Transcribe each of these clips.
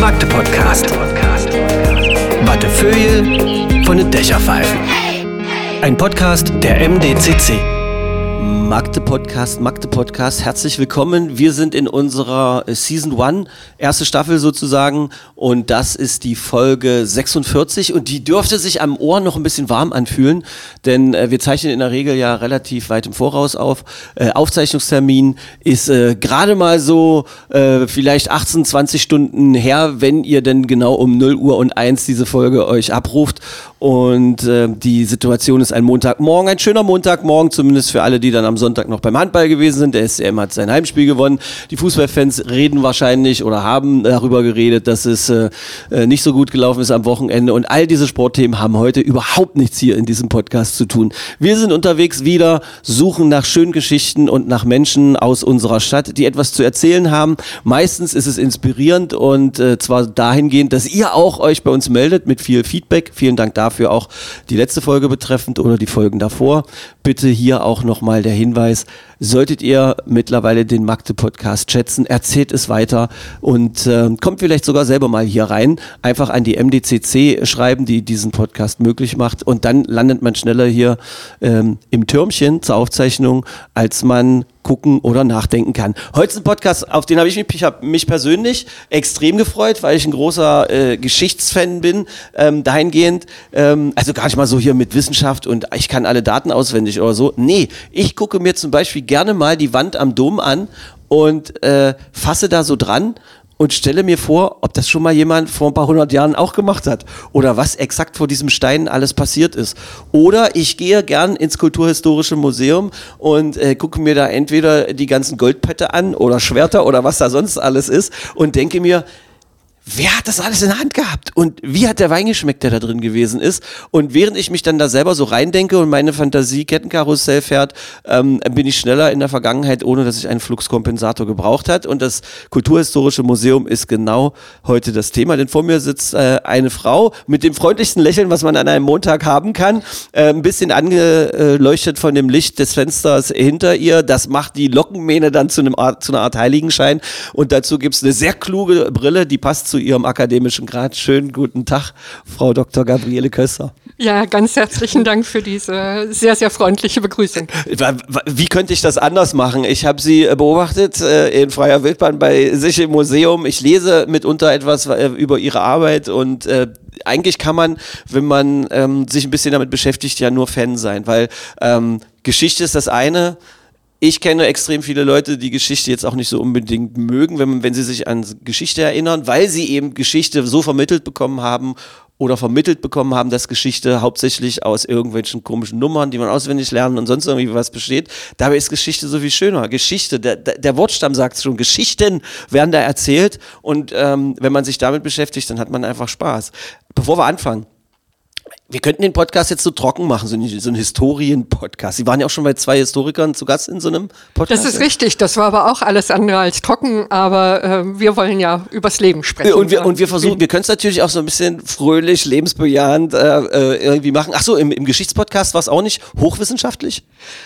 Magde Podcast. Wattefeuille von den Dächerpfeifen. Ein Podcast der MDCC. Magde Podcast, Magde Podcast, herzlich willkommen. Wir sind in unserer Season 1, erste Staffel sozusagen und das ist die Folge 46 und die dürfte sich am Ohr noch ein bisschen warm anfühlen, denn äh, wir zeichnen in der Regel ja relativ weit im Voraus auf. Äh, Aufzeichnungstermin ist äh, gerade mal so äh, vielleicht 18, 20 Stunden her, wenn ihr denn genau um 0 Uhr und 1 diese Folge euch abruft und äh, die Situation ist ein Montagmorgen, ein schöner Montagmorgen, zumindest für alle, die dann am Sonntag noch beim Handball gewesen sind. Der SCM hat sein Heimspiel gewonnen. Die Fußballfans reden wahrscheinlich oder haben darüber geredet, dass es äh, äh, nicht so gut gelaufen ist am Wochenende. Und all diese Sportthemen haben heute überhaupt nichts hier in diesem Podcast zu tun. Wir sind unterwegs wieder, suchen nach schönen Geschichten und nach Menschen aus unserer Stadt, die etwas zu erzählen haben. Meistens ist es inspirierend und äh, zwar dahingehend, dass ihr auch euch bei uns meldet mit viel Feedback. Vielen Dank dafür auch die letzte Folge betreffend oder die Folgen davor. Bitte hier auch nochmal der Hinweis, solltet ihr mittlerweile den Magde-Podcast schätzen, erzählt es weiter und äh, kommt vielleicht sogar selber mal hier rein. Einfach an die MDCC schreiben, die diesen Podcast möglich macht und dann landet man schneller hier ähm, im Türmchen zur Aufzeichnung, als man gucken oder nachdenken kann. Heute ist ein Podcast, auf den habe ich mich, ich hab mich persönlich extrem gefreut, weil ich ein großer äh, Geschichtsfan bin, ähm, dahingehend, ähm, also gar nicht mal so hier mit Wissenschaft und ich kann alle Daten auswendig oder so. Nee, ich gucke mir zum Beispiel gerne mal die Wand am Dom an und äh, fasse da so dran und stelle mir vor, ob das schon mal jemand vor ein paar hundert Jahren auch gemacht hat oder was exakt vor diesem Stein alles passiert ist. Oder ich gehe gern ins Kulturhistorische Museum und äh, gucke mir da entweder die ganzen Goldpette an oder Schwerter oder was da sonst alles ist und denke mir, wer hat das alles in der Hand gehabt? Und wie hat der Wein geschmeckt, der da drin gewesen ist? Und während ich mich dann da selber so reindenke und meine Fantasie Kettenkarussell fährt, ähm, bin ich schneller in der Vergangenheit, ohne dass ich einen Fluxkompensator gebraucht hat. Und das Kulturhistorische Museum ist genau heute das Thema. Denn vor mir sitzt äh, eine Frau mit dem freundlichsten Lächeln, was man an einem Montag haben kann. Äh, ein bisschen angeleuchtet von dem Licht des Fensters hinter ihr. Das macht die Lockenmähne dann zu, einem Art, zu einer Art Heiligenschein. Und dazu gibt's eine sehr kluge Brille, die passt zu ihrem akademischen Grad. Schönen guten Tag, Frau Dr. Gabriele Kösser. Ja, ganz herzlichen Dank für diese sehr, sehr freundliche Begrüßung. Wie könnte ich das anders machen? Ich habe Sie äh, beobachtet äh, in freier Wildbahn bei sich im Museum. Ich lese mitunter etwas äh, über Ihre Arbeit und eigentlich kann man, wenn man ähm, sich ein bisschen damit beschäftigt, ja nur Fan sein, weil ähm, Geschichte ist das eine. Ich kenne extrem viele Leute, die Geschichte jetzt auch nicht so unbedingt mögen, wenn, wenn sie sich an Geschichte erinnern, weil sie eben Geschichte so vermittelt bekommen haben oder vermittelt bekommen haben, dass Geschichte hauptsächlich aus irgendwelchen komischen Nummern, die man auswendig lernen und sonst irgendwie was besteht. Dabei ist Geschichte so viel schöner. Geschichte, der, der Wortstamm sagt es schon, Geschichten werden da erzählt und ähm, wenn man sich damit beschäftigt, dann hat man einfach Spaß. Bevor wir anfangen, wir könnten den Podcast jetzt so trocken machen, so, ein- so ein Historien-Podcast. Sie waren ja auch schon bei zwei Historikern zu Gast in so einem Podcast. Das ist richtig, das war aber auch alles andere als trocken, aber äh, wir wollen ja übers Leben sprechen. Und wir, und wir versuchen, wir können es natürlich auch so ein bisschen fröhlich, lebensbejahend äh, äh, irgendwie machen. Ach so, im, im Geschichtspodcast war es auch nicht hochwissenschaftlich?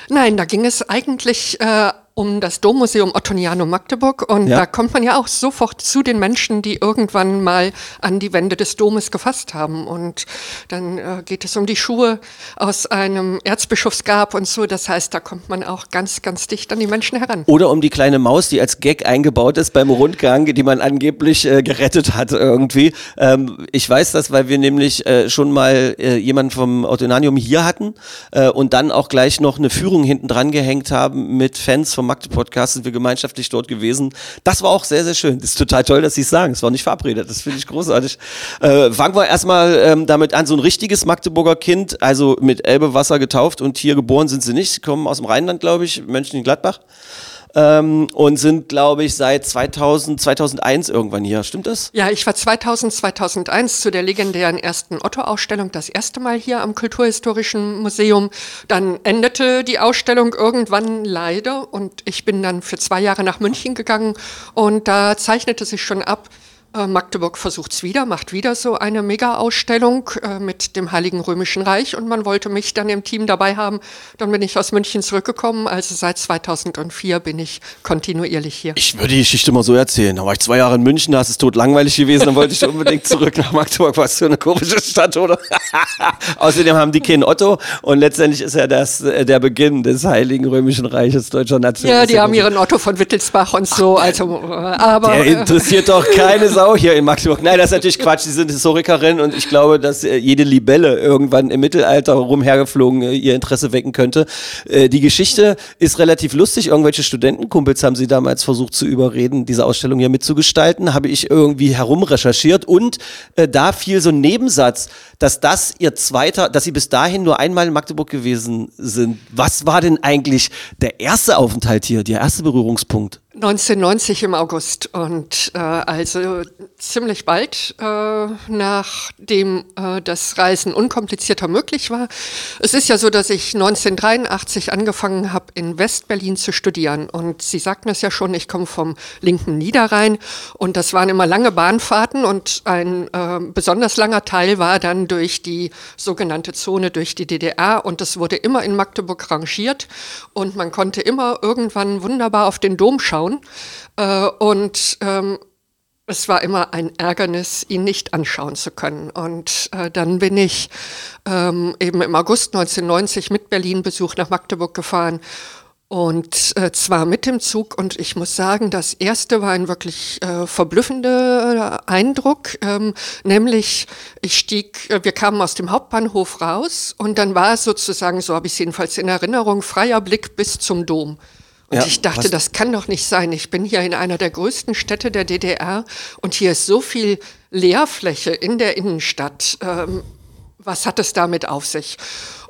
Nein, da ging es eigentlich äh, um das Dommuseum Ottonianum Magdeburg und Ja. da kommt man ja auch sofort zu den Menschen, die irgendwann mal an die Wände des Domes gefasst haben und dann äh, geht es um die Schuhe aus einem Erzbischofsgrab und so, das heißt, da kommt man auch ganz, ganz dicht an die Menschen heran. Oder um die kleine Maus, die als Gag eingebaut ist beim Rundgang, die man angeblich äh, gerettet hat irgendwie. Ähm, ich weiß das, weil wir nämlich äh, schon mal äh, jemanden vom Autonanium hier hatten äh, und dann auch gleich noch eine Führung hinten dran gehängt haben mit Fans vom Magde Podcast, sind wir gemeinschaftlich dort gewesen. Das war auch sehr, sehr schön. Das ist total toll, dass Sie es sagen. Es war nicht verabredet. Das finde ich großartig. Äh, fangen wir erstmal ähm, damit an. So ein richtiges Magdeburger Kind, also mit Elbewasser getauft und hier geboren sind sie nicht. Sie kommen aus dem Rheinland, glaube ich, Mönchengladbach ähm, und sind, glaube ich, seit 2000, 2001 irgendwann hier. Stimmt das? Ja, ich war 2000, 2001 zu der legendären ersten Otto-Ausstellung das erste Mal hier am Kulturhistorischen Museum. Dann endete die Ausstellung irgendwann leider und ich bin dann für zwei Jahre nach München gegangen und da zeichnete sich schon ab, Magdeburg versucht es wieder, macht wieder so eine Mega-Ausstellung äh, mit dem Heiligen Römischen Reich und man wollte mich dann im Team dabei haben. Dann bin ich aus München zurückgekommen. Also seit 2004 bin ich kontinuierlich hier. Ich würde die Geschichte mal so erzählen. Da war ich zwei Jahre in München, da ist es tot langweilig gewesen, dann wollte ich unbedingt zurück nach Magdeburg. Was für eine komische Stadt, oder? Außerdem haben die keinen Otto und letztendlich ist ja das äh, der Beginn des Heiligen Römischen Reiches deutscher Nation. Ja, die haben ihren Otto von Wittelsbach und so. Ach, also, äh, aber, der interessiert doch keine Sau hier in Magdeburg. Nein, das ist natürlich Quatsch. Sie sind Historikerin und ich glaube, dass äh, jede Libelle irgendwann im Mittelalter rumhergeflogen äh, ihr Interesse wecken könnte. Äh, die Geschichte ist relativ lustig. Irgendwelche Studentenkumpels haben sie damals versucht zu überreden, diese Ausstellung hier mitzugestalten. Habe ich irgendwie herumrecherchiert und da fiel so ein Nebensatz, dass das ihr zweiter, dass sie bis dahin nur einmal in Magdeburg gewesen sind. Was war denn eigentlich der erste Aufenthalt hier, der erste Berührungspunkt? 1990 im August. Und äh, also ziemlich bald äh, nachdem äh, das Reisen unkomplizierter möglich war. Es ist ja so, dass ich 1983 angefangen habe, in Westberlin zu studieren. Und Sie sagten es ja schon, ich komme vom linken Niederrhein. Und das waren immer lange Bahnfahrten. Und ein äh, besonders langer Teil war dann durch die sogenannte Zone durch die DDR und das wurde immer in Magdeburg rangiert. Und man konnte immer irgendwann wunderbar auf den Dom schauen anschauen. Äh, und ähm, es war immer ein Ärgernis, ihn nicht anschauen zu können. Und äh, dann bin ich ähm, eben im August 1990 mit Berlin-Besuch nach Magdeburg gefahren. Und äh, zwar mit dem Zug. Und ich muss sagen, das erste war ein wirklich äh, verblüffender Eindruck. Ähm, nämlich, ich stieg, äh, wir kamen aus dem Hauptbahnhof raus und dann war es sozusagen, so habe ich es jedenfalls in Erinnerung, freier Blick bis zum Dom. Und ja, ich dachte, was? das kann doch nicht sein. Ich bin hier in einer der größten Städte der DDR und hier ist so viel Leerfläche in der Innenstadt. Ähm, was hat es damit auf sich?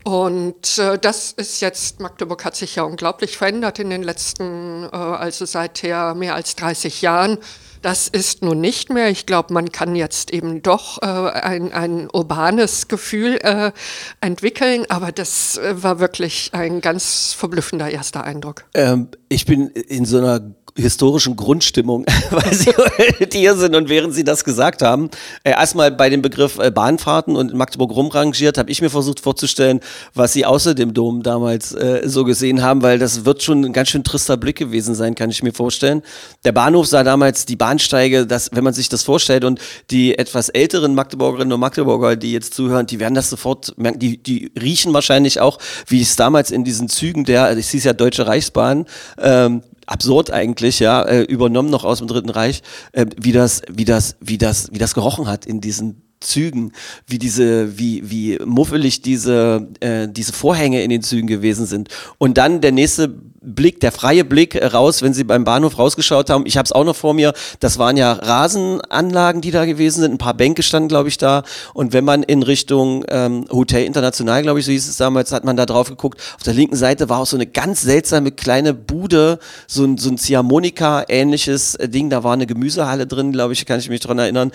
Und äh, das ist jetzt, Magdeburg hat sich ja unglaublich verändert in den letzten, äh, also seither mehr als 30 Jahren. Das ist nun nicht mehr. Ich glaube, man kann jetzt eben doch äh, ein, ein urbanes Gefühl äh, entwickeln, aber das äh, war wirklich ein ganz verblüffender erster Eindruck. Ähm, ich bin in so einer historischen Grundstimmung, weil sie hier sind und während sie das gesagt haben. Äh, erstmal bei dem Begriff äh, Bahnfahrten und Magdeburg rumrangiert, habe ich mir versucht vorzustellen, was sie außer dem Dom damals äh, so gesehen haben, weil das wird schon ein ganz schön trister Blick gewesen sein, kann ich mir vorstellen. Der Bahnhof sah damals die Bahnsteige, das, wenn man sich das vorstellt und die etwas älteren Magdeburgerinnen und Magdeburger, die jetzt zuhören, die werden das sofort merken, die, die riechen wahrscheinlich auch, wie es damals in diesen Zügen der, ich hieß ja Deutsche Reichsbahn, ähm, absurd eigentlich, ja, äh, übernommen noch aus dem Dritten Reich, äh, wie das, wie das, wie das, wie das gerochen hat in diesen Zügen, wie diese, wie, wie muffelig diese, äh, diese Vorhänge in den Zügen gewesen sind. Und dann der nächste Blick, der freie Blick raus, wenn Sie beim Bahnhof rausgeschaut haben. Ich habe es auch noch vor mir. Das waren ja Rasenanlagen, die da gewesen sind. Ein paar Bänke standen, glaube ich, da. Und wenn man in Richtung ähm, Hotel International, glaube ich, so hieß es damals, hat man da drauf geguckt. Auf der linken Seite war auch so eine ganz seltsame kleine Bude, so ein, so ein Ziehharmonika-ähnliches Ding. Da war eine Gemüsehalle drin, glaube ich, kann ich mich dran erinnern.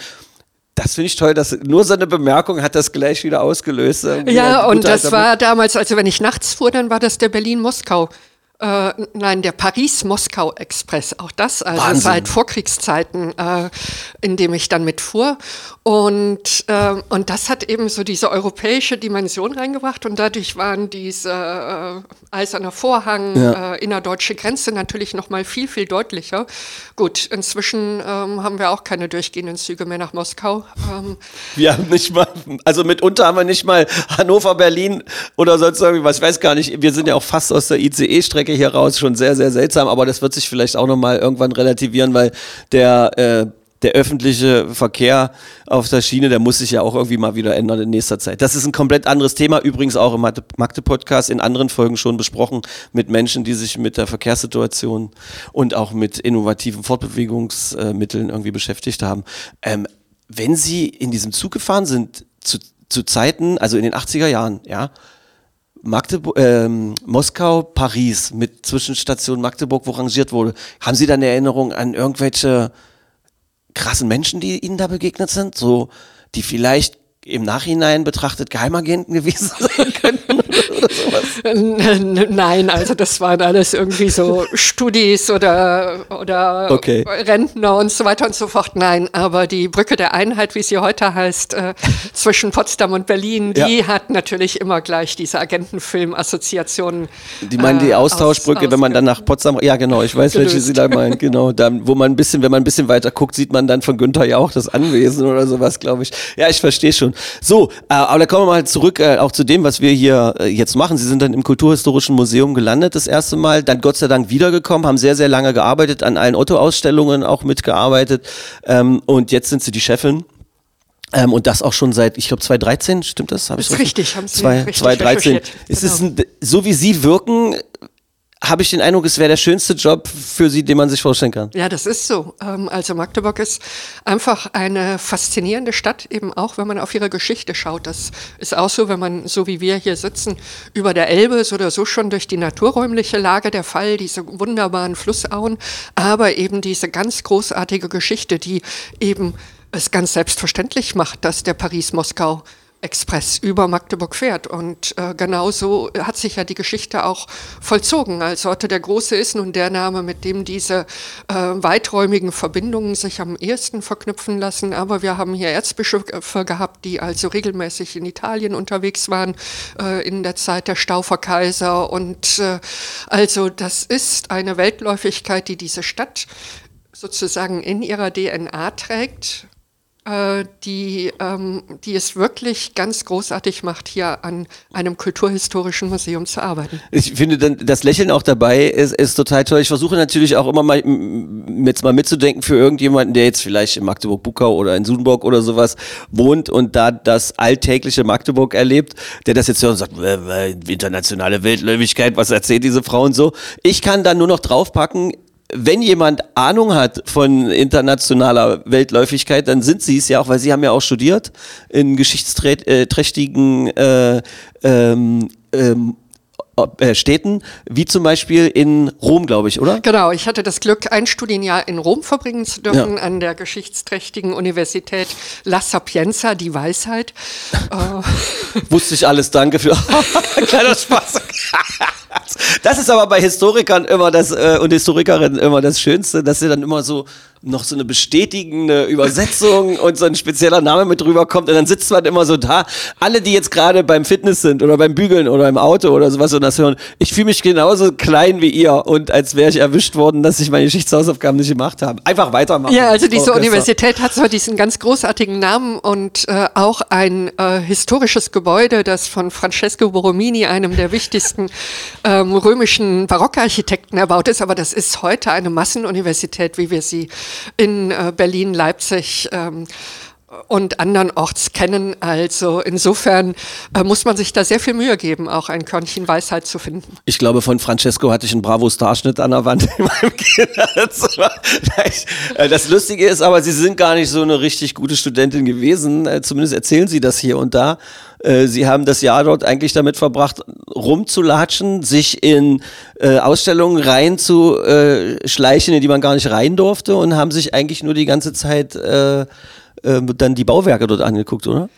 Das finde ich toll, dass nur seine Bemerkung hat das gleich wieder ausgelöst. Ja, und das war damals, also wenn ich nachts fuhr, dann war das der Berlin-Moskau. Äh, nein, der Paris-Moskau-Express, auch das, also Wahnsinn. seit Vorkriegszeiten, äh, in dem ich dann mitfuhr. Und, äh, und das hat eben so diese europäische Dimension reingebracht und dadurch waren diese äh, eiserne Vorhang, ja. äh, innerdeutsche Grenze natürlich noch mal viel, viel deutlicher. Gut, inzwischen ähm, haben wir auch keine durchgehenden Züge mehr nach Moskau. Ähm, wir haben nicht mal, also mitunter haben wir nicht mal Hannover, Berlin oder sonst irgendwas, ich weiß gar nicht, wir sind ja auch fast aus der ICE-Strecke hier raus, schon sehr, sehr seltsam, aber das wird sich vielleicht auch nochmal irgendwann relativieren, weil der, äh, der öffentliche Verkehr auf der Schiene, der muss sich ja auch irgendwie mal wieder ändern in nächster Zeit. Das ist ein komplett anderes Thema, übrigens auch im Magde-Podcast in anderen Folgen schon besprochen mit Menschen, die sich mit der Verkehrssituation und auch mit innovativen Fortbewegungsmitteln irgendwie beschäftigt haben. Ähm, wenn Sie in diesem Zug gefahren sind, zu, zu Zeiten, also in den 80er Jahren, ja, Magdeburg, ähm, Moskau, Paris mit Zwischenstation Magdeburg, wo rangiert wurde. Haben Sie da eine Erinnerung an irgendwelche krassen Menschen, die Ihnen da begegnet sind? So, die vielleicht im Nachhinein betrachtet Geheimagenten gewesen sein könnten oder sowas? Nein, also das waren alles irgendwie so Studis oder, oder Okay. Rentner und so weiter und so fort. Nein, aber die Brücke der Einheit, wie sie heute heißt, äh, zwischen Potsdam und Berlin, die Ja. hat natürlich immer gleich diese Agentenfilm-Assoziationen. Die meinen die äh, Austauschbrücke, aus- wenn man dann nach Potsdam, ja genau, ich weiß, welche gelöst. Sie da meinen, genau, da, wo man ein bisschen, wenn man ein bisschen weiter guckt, sieht man dann von Günther ja auch das Anwesen oder sowas, glaube ich. Ja, ich verstehe schon. So, äh, aber da kommen wir mal zurück äh, auch zu dem, was wir hier äh, jetzt machen. Sie sind dann im Kulturhistorischen Museum gelandet das erste Mal, dann Gott sei Dank wiedergekommen, haben sehr, sehr lange gearbeitet, an allen Otto-Ausstellungen auch mitgearbeitet ähm, und jetzt sind Sie die Chefin. Ähm, und das auch schon seit, ich glaube, 2013, stimmt das? Hab ich Ist richtig, haben Sie Zwei- richtig 2013. recherchiert, Ist es genau. ein, so wie Sie wirken, habe ich den Eindruck, es wäre der schönste Job für Sie, den man sich vorstellen kann. Ja, das ist so. Ähm, Also Magdeburg ist einfach eine faszinierende Stadt, eben auch, wenn man auf ihre Geschichte schaut. Das ist auch so, wenn man, so wie wir hier sitzen, über der Elbe ist oder so schon durch die naturräumliche Lage der Fall, diese wunderbaren Flussauen, aber eben diese ganz großartige Geschichte, die eben es ganz selbstverständlich macht, dass der Paris-Moskau Express über Magdeburg fährt. Und äh, genauso hat sich ja die Geschichte auch vollzogen. Also Otto der Große ist nun der Name, mit dem diese äh, weiträumigen Verbindungen sich am ehesten verknüpfen lassen. Aber wir haben hier Erzbischöfe gehabt, die also regelmäßig in Italien unterwegs waren äh, in der Zeit der Stauferkaiser. Und äh, also das ist eine Weltläufigkeit, die diese Stadt sozusagen in ihrer DNA trägt die, ähm, die es wirklich ganz großartig macht, hier an einem kulturhistorischen Museum zu arbeiten. Ich finde dann das Lächeln auch dabei ist, ist total toll. Ich versuche natürlich auch immer mal jetzt mal mitzudenken für irgendjemanden, der jetzt vielleicht in Magdeburg-Buckau oder in Sudenburg oder sowas wohnt und da das alltägliche Magdeburg erlebt, der das jetzt hört und sagt, äh, äh, internationale Weltläufigkeit, was erzählt diese Frau und so. Ich kann dann nur noch draufpacken, wenn jemand Ahnung hat von internationaler Weltläufigkeit, dann sind sie es ja auch, weil sie haben ja auch studiert in geschichtsträchtigen äh, ähm, ähm, äh, Städten, wie zum Beispiel in Rom, glaube ich, oder? Genau, ich hatte das Glück, ein Studienjahr in Rom verbringen zu dürfen, an der geschichtsträchtigen Universität La Sapienza, die Weisheit. Äh, Wusste ich alles, danke für. Kleiner Spaß. Das ist aber bei Historikern immer das äh, und Historikerinnen immer das Schönste, dass sie dann immer so noch so eine bestätigende Übersetzung und so ein spezieller Name mit rüberkommt und dann sitzt man immer so da. Alle, die jetzt gerade beim Fitness sind oder beim Bügeln oder im Auto oder sowas und das hören, ich fühle mich genauso klein wie ihr und als wäre ich erwischt worden, dass ich meine Geschichtshausaufgaben nicht gemacht habe. Einfach weitermachen. Ja, also diese. Universität hat so diesen ganz großartigen Namen und äh, auch ein äh, historisches Gebäude, das von Francesco Borromini, einem der wichtigsten ähm, römischen Barockarchitekten, erbaut ist. Aber das ist heute eine Massenuniversität, wie wir sie in äh, Berlin, Leipzig ähm, und andernorts kennen. Also insofern äh, muss man sich da sehr viel Mühe geben, auch ein Körnchen Weisheit zu finden. Ich glaube, von Francesco hatte ich einen Bravo-Starschnitt an der Wand in meinem Kinderzimmer. Äh, Das Lustige ist aber, Sie sind gar nicht so eine richtig gute Studentin gewesen. Äh, Zumindest erzählen Sie das hier und da. Äh, Sie haben das Jahr dort eigentlich damit verbracht, rumzulatschen, sich in Ausstellungen reinzuschleichen, in die man gar nicht rein durfte und haben sich eigentlich nur die ganze Zeit äh, äh, dann die Bauwerke dort angeguckt, oder?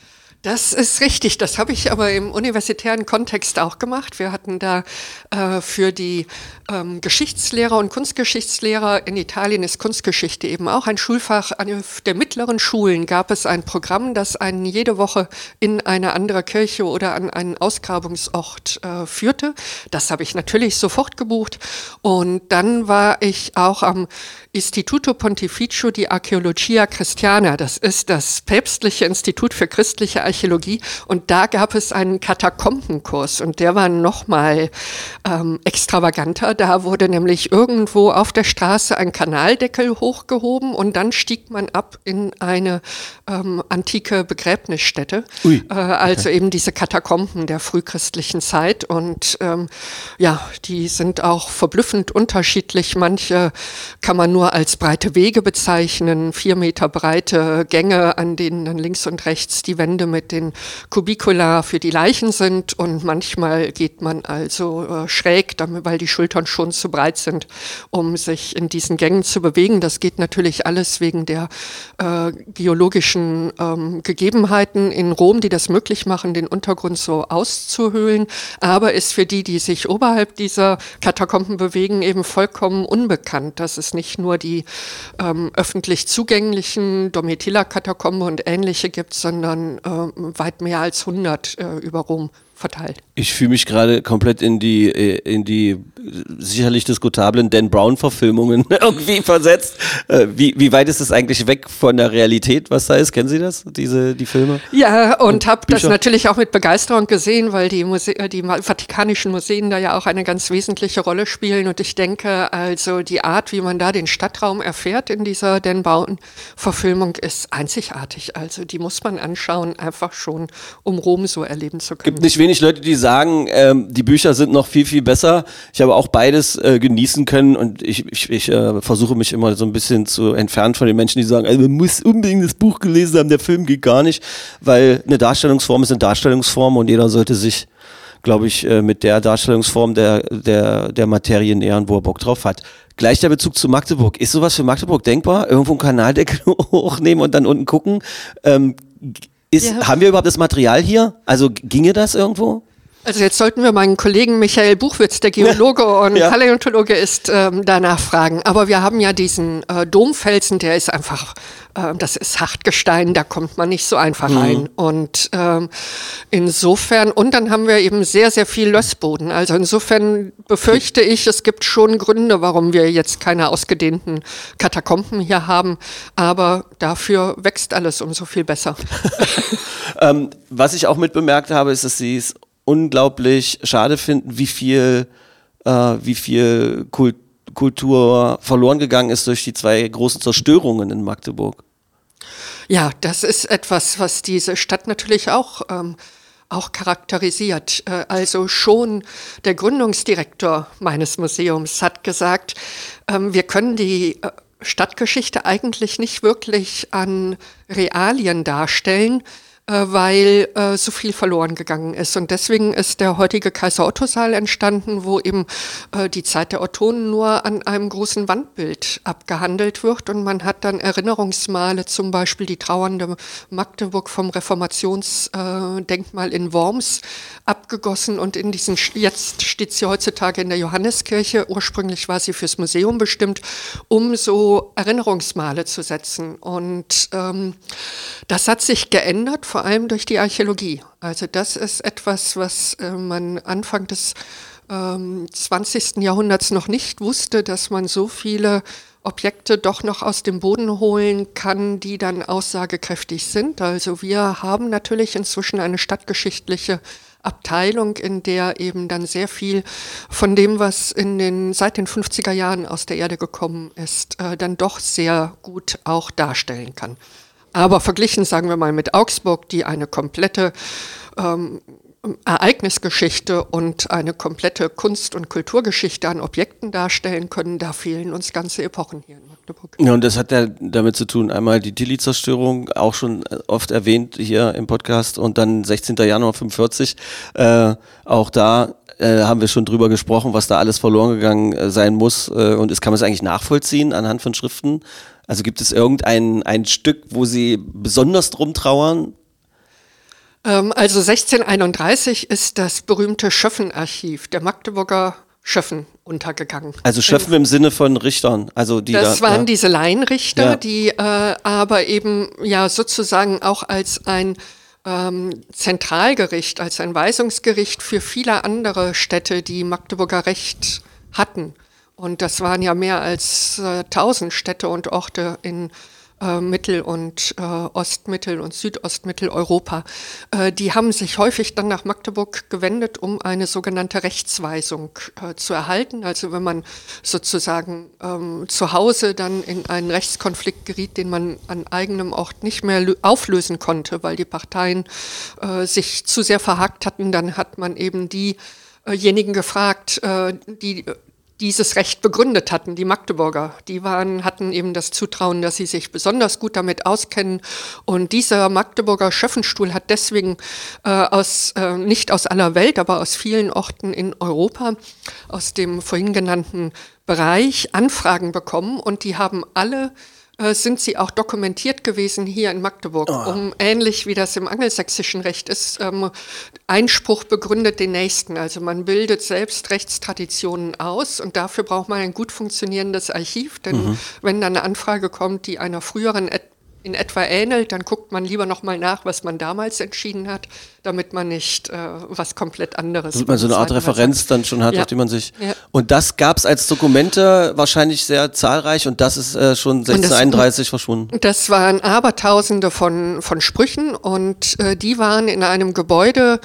Das ist richtig. Das habe ich aber im universitären Kontext auch gemacht. Wir hatten da äh, für die ähm, Geschichtslehrer und Kunstgeschichtslehrer in Italien ist Kunstgeschichte eben auch ein Schulfach. An der mittleren Schulen gab es ein Programm, das einen jede Woche in eine andere Kirche oder an einen Ausgrabungsort äh, führte. Das habe ich natürlich sofort gebucht. Und dann war ich auch am Istituto Pontificio di Archeologia Christiana. Das ist das päpstliche Institut für christliche Archäologie. Und da gab es einen Katakombenkurs und der war nochmal ähm, extravaganter. Da wurde nämlich irgendwo auf der Straße ein Kanaldeckel hochgehoben und dann stieg man ab in eine ähm, antike Begräbnisstätte. Ui, Äh, also eben diese Katakomben der frühchristlichen Zeit. Und ähm, ja, die sind auch verblüffend unterschiedlich. Manche kann man nur als breite Wege bezeichnen, vier Meter breite Gänge, an denen dann links und rechts die Wände mit den Kubicula für die Leichen sind. Und manchmal geht man also äh, schräg, weil die Schultern schon zu breit sind, um sich in diesen Gängen zu bewegen. Das geht natürlich alles wegen der äh, geologischen ähm, Gegebenheiten in Rom, die das möglich machen, den Untergrund so auszuhöhlen, aber ist für die, die sich oberhalb dieser Katakomben bewegen, eben vollkommen unbekannt, dass es nicht nur die ähm, öffentlich zugänglichen Domitilla-Katakombe und ähnliche gibt, sondern äh, weit mehr als 100 äh, über Rom verteilt. Ich fühle mich gerade komplett in die, äh, in die sicherlich diskutablen Dan Brown-Verfilmungen irgendwie versetzt. Äh, wie, wie weit ist das eigentlich weg von der Realität, was da ist? Kennen Sie das, diese, die Filme? Ja, und habe das natürlich auch mit Begeisterung gesehen, weil die, Muse die Vatikanischen Museen da ja auch eine ganz wesentliche Rolle spielen. Und ich denke, also die Art, wie man da den Stadtraum erfährt in dieser Dan Brown-Verfilmung, ist einzigartig. Also die muss man anschauen, einfach schon, um Rom so erleben zu können. Gibt nicht wenig Leute, die sagen, ähm, die Bücher sind noch viel, viel besser. Ich habe auch beides äh, genießen können und ich, ich, ich äh, versuche mich immer so ein bisschen zu entfernen von den Menschen, die sagen, also man muss unbedingt das Buch gelesen haben, der Film geht gar nicht, weil eine Darstellungsform ist eine Darstellungsform und jeder sollte sich glaube ich, äh, mit der Darstellungsform der, der, der Materie nähern, wo er Bock drauf hat. Gleich der Bezug zu Magdeburg. Ist sowas für Magdeburg denkbar? Irgendwo einen Kanaldeckel hochnehmen und dann unten gucken? Ähm, ist, ja. Haben wir überhaupt das Material hier? Also ginge das irgendwo? Also jetzt sollten wir meinen Kollegen Michael Buchwitz, der Geologe und ja. Paläontologe ist, ähm, danach fragen. Aber wir haben ja diesen äh, Domfelsen, der ist einfach, äh, das ist Hartgestein, da kommt man nicht so einfach mhm. rein. Und ähm, insofern, und dann haben wir eben sehr, sehr viel Lössboden. Also insofern befürchte ich, es gibt schon Gründe, warum wir jetzt keine ausgedehnten Katakomben hier haben. Aber dafür wächst alles umso viel besser. ähm, was ich auch mitbemerkt habe, ist, dass sie es unglaublich schade finden, wie viel, äh, wie viel Kult Kultur verloren gegangen ist durch die zwei großen Zerstörungen in Magdeburg. Ja, das ist etwas, was diese Stadt natürlich auch, ähm, auch charakterisiert. Äh, also schon der Gründungsdirektor meines Museums hat gesagt, ähm, wir können die äh, Stadtgeschichte eigentlich nicht wirklich an Realien darstellen, weil äh, so viel verloren gegangen ist. Und deswegen ist der heutige Kaiser Otto Saal entstanden, wo eben äh, die Zeit der Ottonen nur an einem großen Wandbild abgehandelt wird. Und man hat dann Erinnerungsmale, zum Beispiel die trauernde Magdeburg vom Reformationsdenkmal in Worms abgegossen. Und in diesen, jetzt steht sie heutzutage in der Johanneskirche. Ursprünglich war sie fürs Museum bestimmt, um so Erinnerungsmale zu setzen. Und ähm, das hat sich geändert vor allem durch die Archäologie. Also das ist etwas, was äh, man Anfang des ähm, 20. Jahrhunderts noch nicht wusste, dass man so viele Objekte doch noch aus dem Boden holen kann, die dann aussagekräftig sind. Also wir haben natürlich inzwischen eine stadtgeschichtliche Abteilung, in der eben dann sehr viel von dem, was in den, seit den 50er Jahren aus der Erde gekommen ist, äh, dann doch sehr gut auch darstellen kann. Aber verglichen, sagen wir mal, mit Augsburg, die eine komplette ähm, Ereignisgeschichte und eine komplette Kunst- und Kulturgeschichte an Objekten darstellen können, da fehlen uns ganze Epochen hier in Magdeburg. Ja, und das hat ja damit zu tun, einmal die Tilly-Zerstörung, auch schon oft erwähnt hier im Podcast, und dann 16. Januar 45, äh, auch da äh, haben wir schon drüber gesprochen, was da alles verloren gegangen äh, sein muss. Äh, und ist, kann man es eigentlich nachvollziehen anhand von Schriften? Also gibt es irgendein ein Stück, wo Sie besonders drum trauern? Ähm, also 1631 ist das berühmte Schöffenarchiv der Magdeburger Schöffen untergegangen. Also Schöffen im Sinne von Richtern, also die Das da, waren ja. diese Laienrichter, ja. die äh, aber eben ja sozusagen auch als ein ähm, Zentralgericht, als ein Weisungsgericht für viele andere Städte, die Magdeburger Recht hatten. Und das waren ja mehr als äh, 1000 Städte und Orte in äh, Mittel- und äh, Ostmittel- und Südostmitteleuropa. Äh, die haben sich häufig dann nach Magdeburg gewendet, um eine sogenannte Rechtsweisung äh, zu erhalten. Also wenn man sozusagen ähm, zu Hause dann in einen Rechtskonflikt geriet, den man an eigenem Ort nicht mehr auflösen konnte, weil die Parteien äh, sich zu sehr verhakt hatten, dann hat man eben diejenigen gefragt, die dieses Recht begründet hatten, die Magdeburger. Die waren, hatten eben das Zutrauen, dass sie sich besonders gut damit auskennen. Und dieser Magdeburger Schöffenstuhl hat deswegen äh, aus, äh, nicht aus aller Welt, aber aus vielen Orten in Europa, aus dem vorhin genannten Bereich Anfragen bekommen. Und die haben alle äh, sind sie auch dokumentiert gewesen hier in Magdeburg, Oh. um ähnlich wie das im angelsächsischen Recht ist, ähm, Einspruch begründet den nächsten. Also man bildet selbst Rechtstraditionen aus und dafür braucht man ein gut funktionierendes Archiv, denn Mhm. wenn dann eine Anfrage kommt, die einer früheren et in etwa ähnelt, dann guckt man lieber nochmal nach, was man damals entschieden hat, damit man nicht äh, was komplett anderes. Damit man so eine Art Referenz sagt. dann schon hat, Ja. auf die man sich. Ja. Und das gab es als Dokumente wahrscheinlich sehr zahlreich und das ist äh, schon das- 1631 verschwunden. Das waren Abertausende von, von Sprüchen und äh, die waren in einem Gebäude,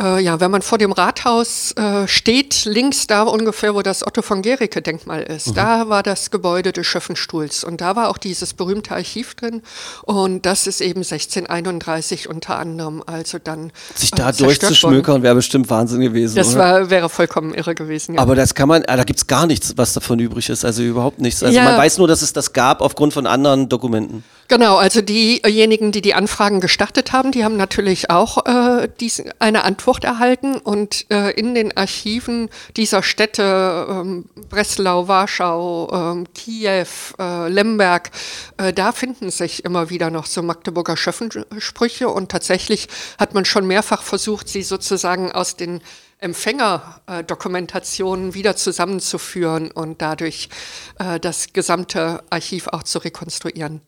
äh, ja, wenn man vor dem Rathaus äh, steht, links da ungefähr, wo das Otto von Gericke Denkmal ist, da war das Gebäude des Schöffenstuhls und da war auch dieses berühmte Archiv drin und das ist eben 1631 unter anderem, also dann Sich äh, da worden. durchzuschmökern wäre bestimmt Wahnsinn gewesen. Das war, wäre vollkommen irre gewesen. Ja. Aber das kann man, ah, da gibt's gar nichts, was davon übrig ist, also überhaupt nichts. Also Ja. man weiß nur, dass es das gab aufgrund von anderen Dokumenten. Genau, also diejenigen, die die Anfragen gestartet haben, die haben natürlich auch äh, dies, eine Antwort erhalten und äh, in den Archiven dieser Städte, ähm, Breslau, Warschau, ähm, Kiew, äh, Lemberg, äh, da finden sich immer wieder noch so Magdeburger Schöffensprüche und tatsächlich hat man schon mehrfach versucht, sie sozusagen aus den Empfängerdokumentationen wieder zusammenzuführen und dadurch äh, das gesamte Archiv auch zu rekonstruieren.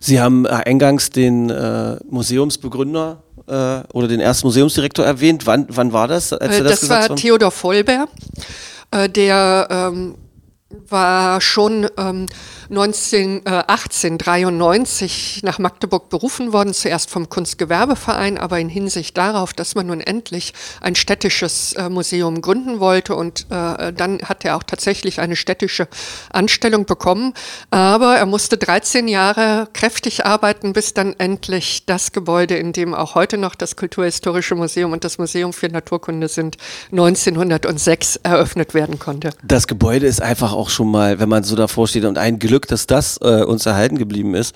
Sie haben äh, eingangs den äh, Museumsbegründer äh, oder den ersten Museumsdirektor erwähnt. Wann, wann war das? Als Äh, das, das war? Theodor Vollber, äh, der ähm, war schon ähm, 19, äh, 1893 nach Magdeburg berufen worden, zuerst vom Kunstgewerbeverein, aber in Hinsicht darauf, dass man nun endlich ein städtisches äh, Museum gründen wollte und äh, dann hat er auch tatsächlich eine städtische Anstellung bekommen, aber er musste 13 Jahre kräftig arbeiten, bis dann endlich das Gebäude, in dem auch heute noch das Kulturhistorische Museum und das Museum für Naturkunde sind, 1906 eröffnet werden konnte. Das Gebäude ist einfach auch schon mal, wenn man so davor steht und ein Glück, dass das äh, uns erhalten geblieben ist.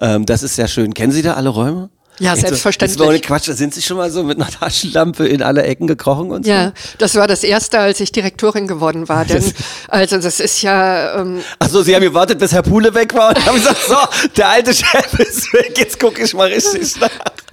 Ähm, das ist sehr schön. Kennen Sie da alle Räume? Ja, Jetzt so- selbstverständlich. Das war ohne Quatsch. Da sind Sie schon mal so mit einer Taschenlampe in alle Ecken gekrochen und so? Ja, das war das erste, als ich Direktorin geworden war. Denn, also das ist ja, ähm, Achso, Sie haben gewartet, bis Herr Pule weg war und haben gesagt, so, der alte Chef ist weg, jetzt gucke ich mal richtig nach.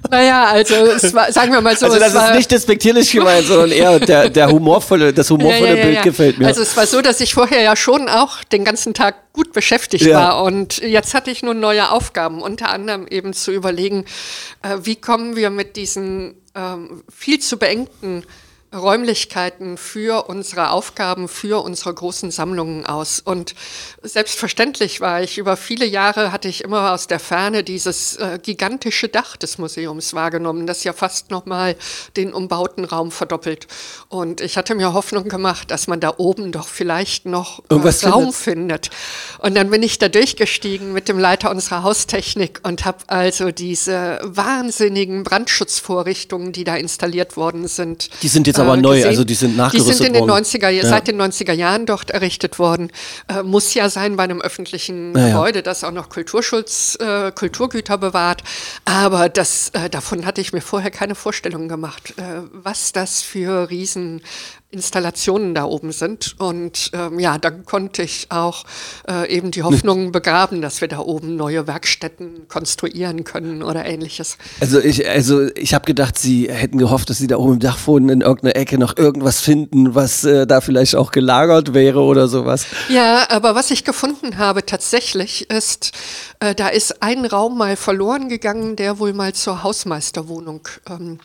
Naja, also es war, sagen wir mal so, Also das ist nicht despektierlich gemeint, sondern eher der, der humorvolle, das humorvolle Bild gefällt mir. Also es war so, dass ich vorher ja schon auch den ganzen Tag gut beschäftigt Ja. war und jetzt hatte ich nun neue Aufgaben, unter anderem eben zu überlegen, äh, wie kommen wir mit diesen ähm, viel zu beengten Räumlichkeiten für unsere Aufgaben, für unsere großen Sammlungen aus. Und selbstverständlich war ich über viele Jahre, hatte ich immer aus der Ferne dieses äh, gigantische Dach des Museums wahrgenommen, das ja fast nochmal den umbauten Raum verdoppelt. Und ich hatte mir Hoffnung gemacht, dass man da oben doch vielleicht noch äh, Raum findet. findet. Und dann bin ich da durchgestiegen mit dem Leiter unserer Haustechnik und habe also diese wahnsinnigen Brandschutzvorrichtungen, die da installiert worden sind. Die sind jetzt aber neu, also die sind Die nachgerüstet sind in den worden. 90er, Ja. seit den 90er Jahren dort errichtet worden. Äh, muss ja sein bei einem öffentlichen Ja. Gebäude, das auch noch Kulturschutz, äh, Kulturgüter bewahrt. Aber das, äh, davon hatte ich mir vorher keine Vorstellung gemacht, äh, was das für Rieseninstallationen da oben sind. Und ähm, ja, dann konnte ich auch äh, eben die Hoffnung begraben, dass wir da oben neue Werkstätten konstruieren können oder ähnliches. Also ich, also ich habe gedacht, Sie hätten gehofft, dass Sie da oben im Dachboden in irgendeiner Ecke noch irgendwas finden, was äh, da vielleicht auch gelagert wäre oder sowas. Ja, aber was ich gefunden habe tatsächlich ist, äh, da ist ein Raum mal verloren gegangen, der wohl mal zur Hausmeisterwohnung ähm,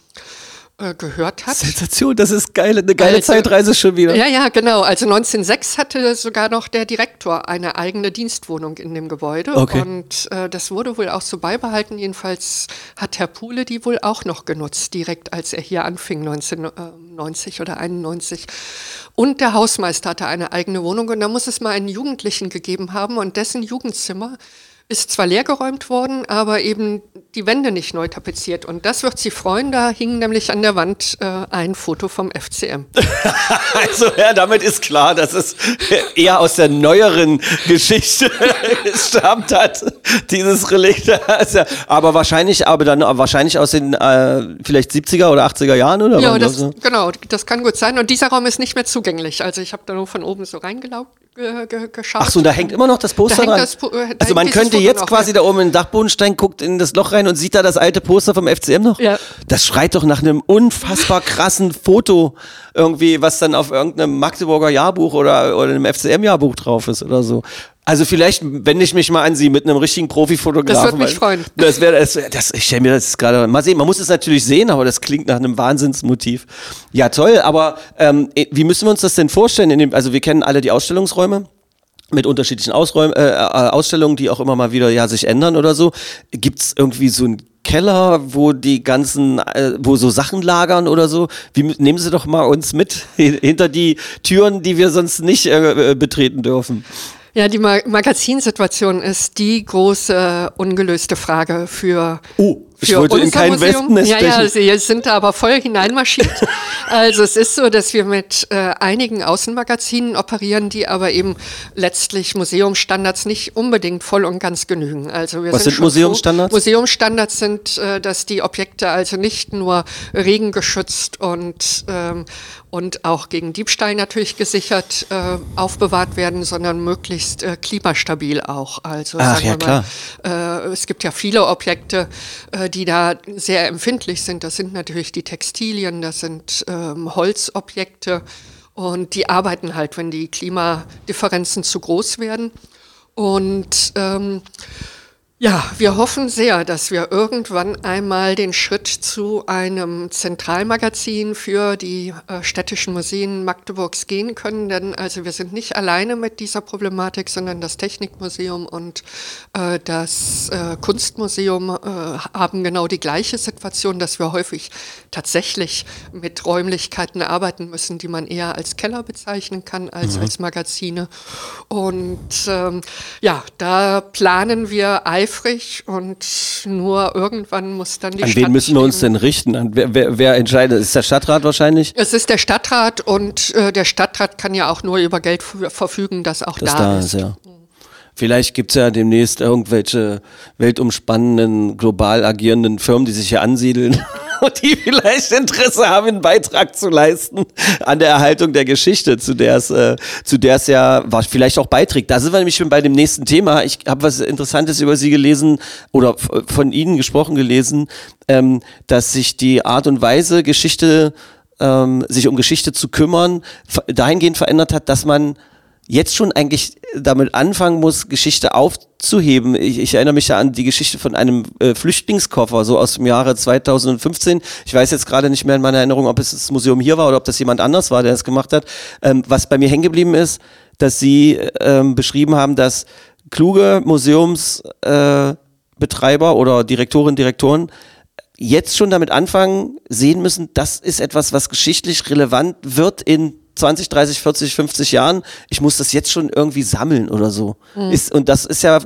äh, gehört hat. Sensation, das ist geil, eine geile Also- Zeitreise schon wieder. Ja, ja, genau. Also 1906 hatte sogar noch der Direktor eine eigene Dienstwohnung in dem Gebäude. Okay. Und äh, das wurde wohl auch so beibehalten. Jedenfalls hat Herr Pule die wohl auch noch genutzt, direkt als er hier anfing, 1990 oder 91. Und der Hausmeister hatte eine eigene Wohnung. Und da muss es mal einen Jugendlichen gegeben haben. Und dessen Jugendzimmer ist zwar leergeräumt worden, aber eben die Wände nicht neu tapeziert. Und das wird Sie freuen, da hing nämlich an der Wand äh, ein Foto vom FCM. also ja, damit ist klar, dass es eher aus der neueren Geschichte stammt hat, dieses Relikt. Also, aber wahrscheinlich, aber dann wahrscheinlich aus den äh, vielleicht 70er oder 80er Jahren, oder? Ja, das, genau, das kann gut sein. Und dieser Raum ist nicht mehr zugänglich. Also ich habe da nur von oben so reingelaugt ge ge geschaut. Ach so, da hängt immer noch das Poster dran? Das, äh, also man könnte jetzt quasi da oben in den Dachbodenstein, guckt in das Loch rein und sieht da das alte Poster vom FCM noch? Ja. Das schreit doch nach einem unfassbar krassen Foto irgendwie, was dann auf irgendeinem Magdeburger Jahrbuch oder, oder einem FCM-Jahrbuch drauf ist oder so. Also vielleicht wende ich mich mal an Sie mit einem richtigen Profifotografen. Das würde mich freuen. Das wäre, das, das, ich stelle mir das gerade mal sehen. Man muss es natürlich sehen, aber das klingt nach einem Wahnsinnsmotiv. Ja toll, aber ähm, wie müssen wir uns das denn vorstellen? Dem, also wir kennen alle die Ausstellungsräume mit unterschiedlichen Ausräum, äh, äh, Ausstellungen, die auch immer mal wieder ja sich ändern oder so. Gibt es irgendwie so ein Keller, wo die ganzen, äh, wo so Sachen lagern oder so. Wie, nehmen Sie doch mal uns mit hinter die Türen, die wir sonst nicht äh, äh betreten dürfen. Ja, die Ma Magazinsituation ist die große ungelöste Frage für oh. Ich wollte in kein Wespennest Ja, ja, Sie sind da aber voll hineinmarschiert. also es ist so, dass wir mit äh, einigen Außenmagazinen operieren, die aber eben letztlich Museumsstandards nicht unbedingt voll und ganz genügen. Also wir Was sind, sind Museumsstandards? Froh. Museumsstandards sind, äh, dass die Objekte also nicht nur regengeschützt und, ähm, und auch gegen Diebstahl natürlich gesichert äh, aufbewahrt werden, sondern möglichst äh, klimastabil auch. Also Ach, ja, mal, klar. Äh, es gibt ja viele Objekte, äh, die da sehr empfindlich sind. Das sind natürlich die Textilien, das sind ähm, Holzobjekte und die arbeiten halt, wenn die Klimadifferenzen zu groß werden. Und ähm, ja, wir hoffen sehr, dass wir irgendwann einmal den Schritt zu einem Zentralmagazin für die äh, städtischen Museen Magdeburgs gehen können, denn also wir sind nicht alleine mit dieser Problematik, sondern das Technikmuseum und äh, das äh, Kunstmuseum äh, haben genau die gleiche Situation, dass wir häufig tatsächlich mit Räumlichkeiten arbeiten müssen, die man eher als Keller bezeichnen kann als mhm. als Magazine. Und ähm, ja, da planen wir eifrig eifrig und nur irgendwann muss dann die An Stadt wen müssen wir uns denn richten? An wer, wer, wer entscheidet? Ist der Stadtrat wahrscheinlich? Es ist der Stadtrat und äh, der Stadtrat kann ja auch nur über Geld verfügen, das auch das da, da ist. Ja. Vielleicht gibt es ja demnächst irgendwelche weltumspannenden, global agierenden Firmen, die sich hier ansiedeln die vielleicht Interesse haben, einen Beitrag zu leisten an der Erhaltung der Geschichte, zu der es, äh, zu der es ja was vielleicht auch beiträgt. Da sind wir nämlich schon bei dem nächsten Thema. Ich habe was Interessantes über Sie gelesen oder von Ihnen gesprochen gelesen, ähm, dass sich die Art und Weise, Geschichte, ähm, sich um Geschichte zu kümmern, dahingehend verändert hat, dass man jetzt schon eigentlich damit anfangen muss, Geschichte aufzuheben. Ich, ich erinnere mich ja an die Geschichte von einem äh, Flüchtlingskoffer, so aus dem Jahre 2015. Ich weiß jetzt gerade nicht mehr in meiner Erinnerung, ob es das Museum hier war oder ob das jemand anders war, der es gemacht hat. Ähm, was bei mir hängen geblieben ist, dass Sie ähm, beschrieben haben, dass kluge Museumsbetreiber äh, oder Direktorinnen, Direktoren jetzt schon damit anfangen, sehen müssen, das ist etwas, was geschichtlich relevant wird in 20, 30, 40, 50 Jahren, ich muss das jetzt schon irgendwie sammeln oder so. Mhm. Ist, und das ist ja,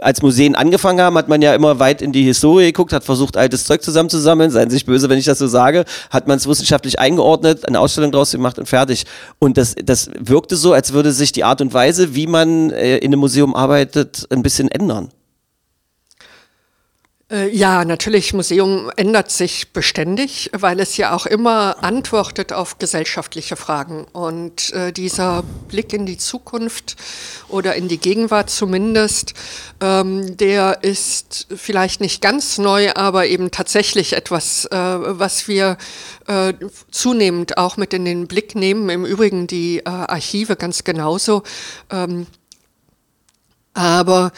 als Museen angefangen haben, hat man ja immer weit in die Historie geguckt, hat versucht, altes Zeug zusammenzusammeln, seien sich böse, wenn ich das so sage, hat man es wissenschaftlich eingeordnet, eine Ausstellung draus gemacht und fertig. Und das, das wirkte so, als würde sich die Art und Weise, wie man äh, in einem Museum arbeitet, ein bisschen ändern. Äh, ja, natürlich, Museum ändert sich beständig, weil es ja auch immer antwortet auf gesellschaftliche Fragen. Und äh, dieser Blick in die Zukunft oder in die Gegenwart zumindest, ähm, der ist vielleicht nicht ganz neu, aber eben tatsächlich etwas, äh, was wir äh, zunehmend auch mit in den Blick nehmen. Im Übrigen die äh, Archive ganz genauso. Ähm, aber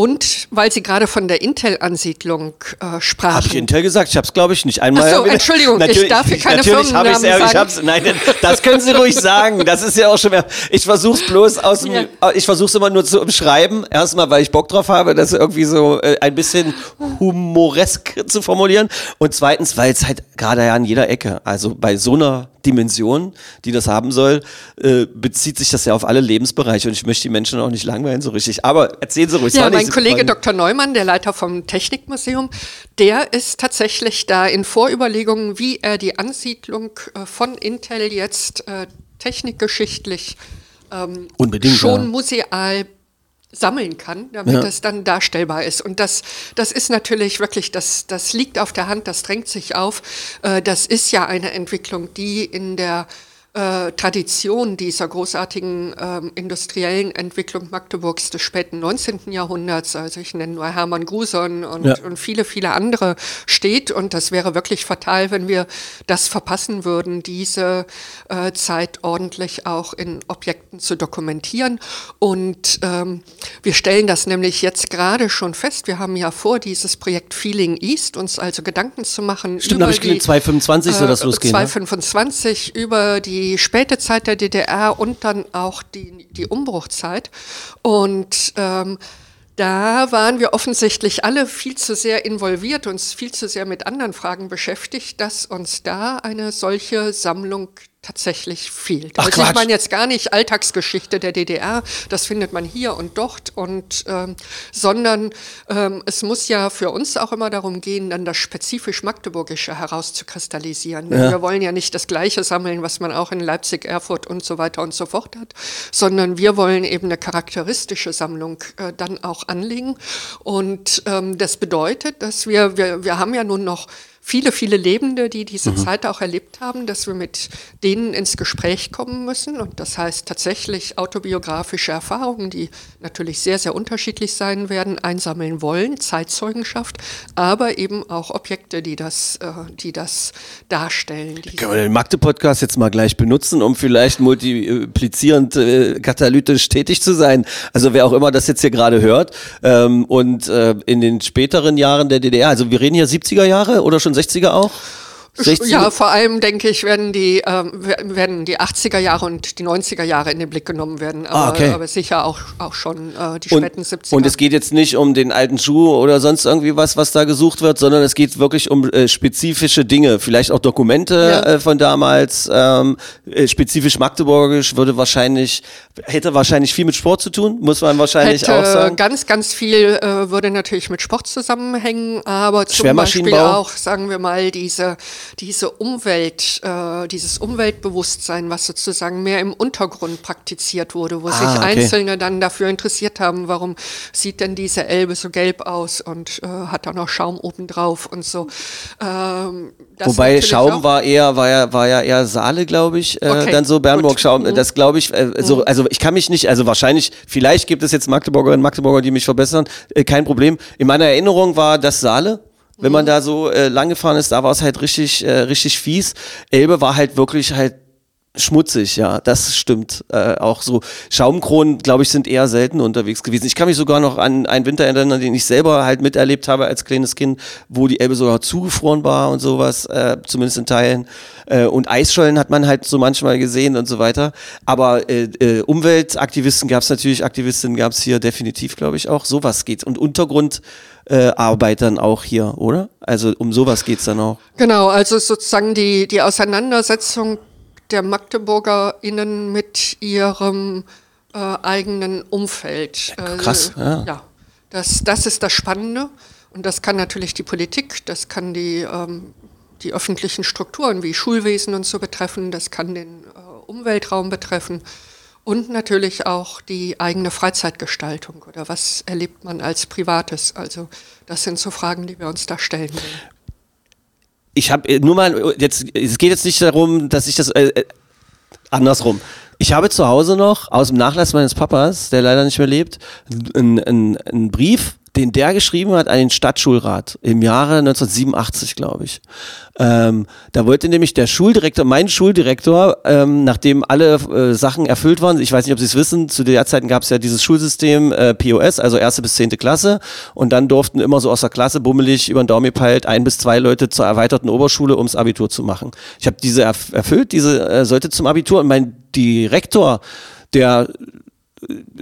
und weil Sie gerade von der Intel-Ansiedlung äh, sprachen. Habe ich Intel gesagt? Ich habe es, glaube ich, nicht einmal. Ach so, Entschuldigung, ich darf hier keine Firmennamen sagen. Ich hab's, nein, das können Sie ruhig sagen. Das ist ja auch schon mehr. Ich versuche es bloß aus dem, ja. ich versuche es immer nur zu umschreiben. Erstmal, weil ich Bock drauf habe, das irgendwie so äh, ein bisschen humoresk zu formulieren. Und zweitens, weil es halt gerade ja an jeder Ecke, also bei so einer Dimension, die das haben soll, äh, bezieht sich das ja auf alle Lebensbereiche und ich möchte die Menschen auch nicht langweilen so richtig. Aber erzählen Sie ruhig. Ja, mein Kollege Dr. Neumann, der Leiter vom Technikmuseum, der ist tatsächlich da in Vorüberlegungen, wie er die Ansiedlung äh, von Intel jetzt äh, technikgeschichtlich ähm, schon ja. museal sammeln kann, damit Ja. das dann darstellbar ist. Und das, das ist natürlich wirklich, das, das liegt auf der Hand, das drängt sich auf. Äh, das ist ja eine Entwicklung, die in der äh, Tradition dieser großartigen ähm, industriellen Entwicklung Magdeburgs des späten 19. Jahrhunderts, also ich nenne nur Hermann Gruson und, Ja. und viele, viele andere steht. Und das wäre wirklich fatal, wenn wir das verpassen würden, diese äh, Zeit ordentlich auch in Objekten zu dokumentieren. Und ähm, wir stellen das nämlich jetzt gerade schon fest. Wir haben ja vor, dieses Projekt Feeling East, uns also Gedanken zu machen. Stimmt, habe ich gelesen, 225 soll das äh, losgehen. Ne? 225 über die späte Zeit der DDR und dann auch die, die Umbruchzeit. Und ähm, da waren wir offensichtlich alle viel zu sehr involviert, uns viel zu sehr mit anderen Fragen beschäftigt, dass uns da eine solche Sammlung tatsächlich fehlt. Ach, also ich Quatsch. meine jetzt gar nicht Alltagsgeschichte der DDR, das findet man hier und dort, und, ähm, sondern ähm, es muss ja für uns auch immer darum gehen, dann das spezifisch Magdeburgische herauszukristallisieren. Ja. Wir wollen ja nicht das Gleiche sammeln, was man auch in Leipzig, Erfurt und so weiter und so fort hat, sondern wir wollen eben eine charakteristische Sammlung äh, dann auch anlegen. Und ähm, das bedeutet, dass wir, wir, wir haben ja nun noch viele, viele Lebende, die diese Zeit auch erlebt haben, dass wir mit denen ins Gespräch kommen müssen. Und das heißt tatsächlich autobiografische Erfahrungen, die natürlich sehr, sehr unterschiedlich sein werden, einsammeln wollen, Zeitzeugenschaft, aber eben auch Objekte, die das, äh, die das darstellen. Können wir den Magde-Podcast jetzt mal gleich benutzen, um vielleicht multiplizierend äh, katalytisch tätig zu sein? Also wer auch immer das jetzt hier gerade hört. Ähm, und äh, in den späteren Jahren der DDR, also wir reden hier 70er Jahre oder schon 60er auch? 60er? Ja, vor allem denke ich, werden die, ähm, wer- werden die 80er Jahre und die 90er Jahre in den Blick genommen werden. Aber, Ah, okay. aber sicher auch, auch schon äh, die und, späten 70er. und es geht jetzt nicht um den alten Schuh oder sonst irgendwie was, was da gesucht wird, sondern es geht wirklich um äh, spezifische Dinge, vielleicht auch Dokumente Ja. äh, von damals, ähm, äh, spezifisch magdeburgisch, würde wahrscheinlich, hätte wahrscheinlich viel mit Sport zu tun, muss man wahrscheinlich Hätte auch sagen. ganz, ganz viel äh, würde natürlich mit Sport zusammenhängen, aber zum Beispiel auch, sagen wir mal, diese, diese Umwelt, äh, dieses Umweltbewusstsein, was sozusagen mehr im Untergrund praktiziert wurde, wo Ah, sich okay. Einzelne dann dafür interessiert haben, warum sieht denn diese Elbe so gelb aus und äh, hat da noch Schaum obendrauf und so. Ähm, das Wobei Schaum war eher, war ja, war ja eher Saale, glaube ich, äh, Okay, dann so Bernburg gut. Schaum. Mhm. Das glaube ich, äh, so, also ich kann mich nicht, also wahrscheinlich, vielleicht gibt es jetzt Magdeburgerinnen und Magdeburger, die mich verbessern, äh, kein Problem. In meiner Erinnerung war das Saale. Wenn man da so äh, lang gefahren ist, da war es halt richtig, äh, richtig fies. Elbe war halt wirklich halt schmutzig, ja, das stimmt. Äh, auch so Schaumkronen, glaube ich, sind eher selten unterwegs gewesen. Ich kann mich sogar noch an einen Winter erinnern, den ich selber halt miterlebt habe als kleines Kind, wo die Elbe sogar zugefroren war und sowas, äh, zumindest in Teilen. Äh, und Eisschollen hat man halt so manchmal gesehen und so weiter. Aber äh, äh, Umweltaktivisten gab es natürlich, Aktivistinnen gab es hier definitiv, glaube ich, auch. Sowas geht. Und Untergrund äh, Arbeitern auch hier, oder? Also um sowas geht's dann auch. Genau, also sozusagen die, die Auseinandersetzung der MagdeburgerInnen mit ihrem äh, eigenen Umfeld. Äh, krass, ja. ja. Das, das ist das Spannende. Und das kann natürlich die Politik, das kann die, ähm, die öffentlichen Strukturen wie Schulwesen und so betreffen, das kann den äh, Umweltraum betreffen und natürlich auch die eigene Freizeitgestaltung oder was erlebt man als Privates. Also das sind so Fragen, die wir uns da stellen ich habe nur mal jetzt es geht jetzt nicht darum, dass ich das äh, äh, andersrum. Ich habe zu Hause noch aus dem Nachlass meines Papas, der leider nicht mehr lebt, einen einen Brief, den der geschrieben hat an den Stadtschulrat im Jahre 1987, glaube ich. Ähm, da wollte nämlich der Schuldirektor, mein Schuldirektor, ähm, nachdem alle äh, Sachen erfüllt waren, ich weiß nicht, ob Sie es wissen, zu der Zeiten gab es ja dieses Schulsystem äh, POS, also erste bis zehnte Klasse, und dann durften immer so aus der Klasse bummelig über den Daumen gepeilt ein bis zwei Leute zur erweiterten Oberschule, ums Abitur zu machen. Ich habe diese erf erfüllt, diese äh, sollte zum Abitur, und mein Direktor, der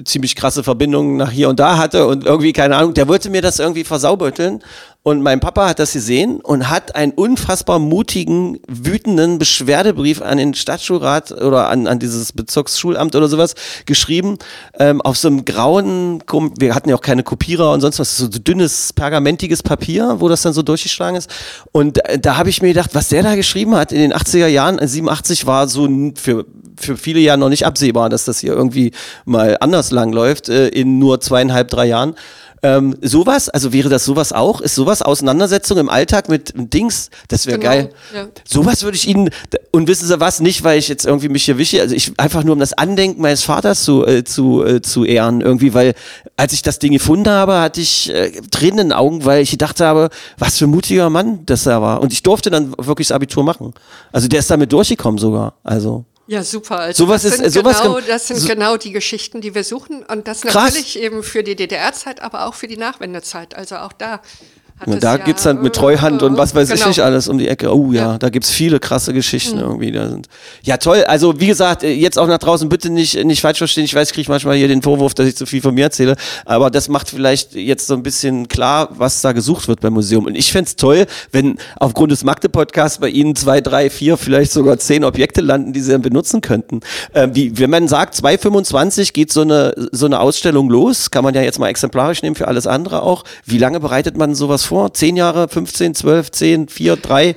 ziemlich krasse Verbindungen nach hier und da hatte und irgendwie, keine Ahnung, der wollte mir das irgendwie versaubeuteln Und mein Papa hat das gesehen und hat einen unfassbar mutigen, wütenden Beschwerdebrief an den Stadtschulrat oder an, an dieses Bezirksschulamt oder sowas geschrieben, ähm, auf so einem grauen, wir hatten ja auch keine Kopierer und sonst was, so dünnes, pergamentiges Papier, wo das dann so durchgeschlagen ist. Und äh, da habe ich mir gedacht, was der da geschrieben hat in den 80er Jahren, äh, 87 war so für für viele Jahre noch nicht absehbar, dass das hier irgendwie mal anders langläuft, äh, in nur zweieinhalb, drei Jahren. Ähm, sowas, also wäre das sowas auch? Ist sowas Auseinandersetzung im Alltag mit Dings? Das wäre Genau, geil. ja. Sowas würde ich Ihnen, und wissen Sie was, nicht, weil ich jetzt irgendwie mich hier wische, also ich einfach nur um das Andenken meines Vaters zu, äh, zu, äh, zu ehren, irgendwie, weil als ich das Ding gefunden habe, hatte ich äh, Tränen in den Augen, weil ich gedacht habe, was für ein mutiger Mann das da war. Und ich durfte dann wirklich das Abitur machen. Also der ist damit durchgekommen sogar. Also. Ja, super. Also Sowas das ist- sind, sowas genau, das sind so- genau die Geschichten, die wir suchen. Und das Krass. natürlich eben für die DDR-Zeit, aber auch für die Nachwendezeit. Also auch da Ja, es da ja, gibt's dann mit äh, Treuhand und was weiß ich genau. nicht alles um die Ecke. Oh ja, Ja. Mhm. da gibt's viele krasse Geschichten irgendwie. Da sind. Ja, toll. Also wie gesagt, äh, jetzt auch nach draußen bitte nicht, nicht falsch verstehen. Ich weiß, ich kriege manchmal hier den Vorwurf, dass ich zu viel von mir erzähle. Aber das macht vielleicht jetzt so ein bisschen klar, was da gesucht wird beim Museum. Und ich fänd's toll, wenn aufgrund des Magde-Podcasts bei Ihnen zwei, drei, vier, vielleicht sogar zehn Objekte landen, die Sie dann benutzen könnten. Ähm, wie, wenn man sagt, 2,25 geht so eine, so eine Ausstellung los, kann man ja jetzt mal exemplarisch nehmen für alles andere auch. Wie lange bereitet man sowas vor? Zehn Jahre, 15, 12, 10, 4, 3?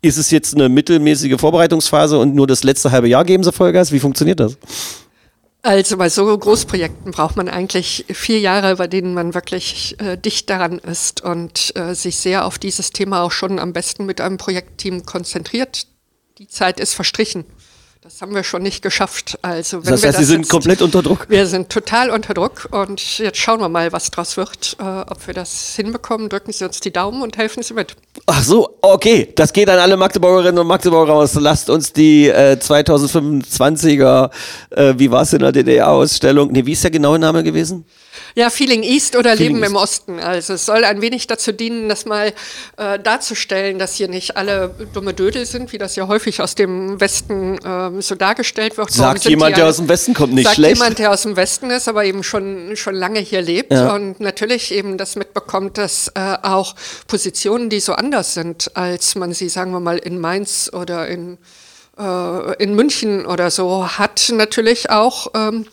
Ist es jetzt eine mittelmäßige Vorbereitungsphase und nur das letzte halbe Jahr geben Sie Vollgas? Wie funktioniert das? Also bei so Großprojekten braucht man eigentlich vier Jahre, bei denen man wirklich äh, dicht daran ist und äh, sich sehr auf dieses Thema auch schon am besten mit einem Projektteam konzentriert. Die Zeit ist verstrichen. Das haben wir schon nicht geschafft. Also wenn Das wir heißt, Sie das sind jetzt- komplett unter Druck? Wir sind total unter Druck und jetzt schauen wir mal, was draus wird, äh, ob wir das hinbekommen. Drücken Sie uns die Daumen und helfen Sie mit. Ach so, okay. Das geht an alle Magdeburgerinnen und Magdeburger raus. Lasst uns die äh, 2025er, äh, wie war es in der DDR-Ausstellung? Nee, wie ist der genaue Name gewesen? Ja, Feeling East oder Feeling Leben im East. Osten. Also es soll ein wenig dazu dienen, das mal äh, darzustellen, dass hier nicht alle dumme Dödel sind, wie das ja häufig aus dem Westen ähm, so dargestellt wird. Warum Sagt jemand, der alle- aus dem Westen kommt, nicht sagt schlecht. jemand, der aus dem Westen ist, aber eben schon, schon lange hier lebt Ja. und natürlich eben das mitbekommt, dass äh, auch Positionen, die so anders sind, als man sie, sagen wir mal, in Mainz oder in äh, in München oder so hat, natürlich auch ähm,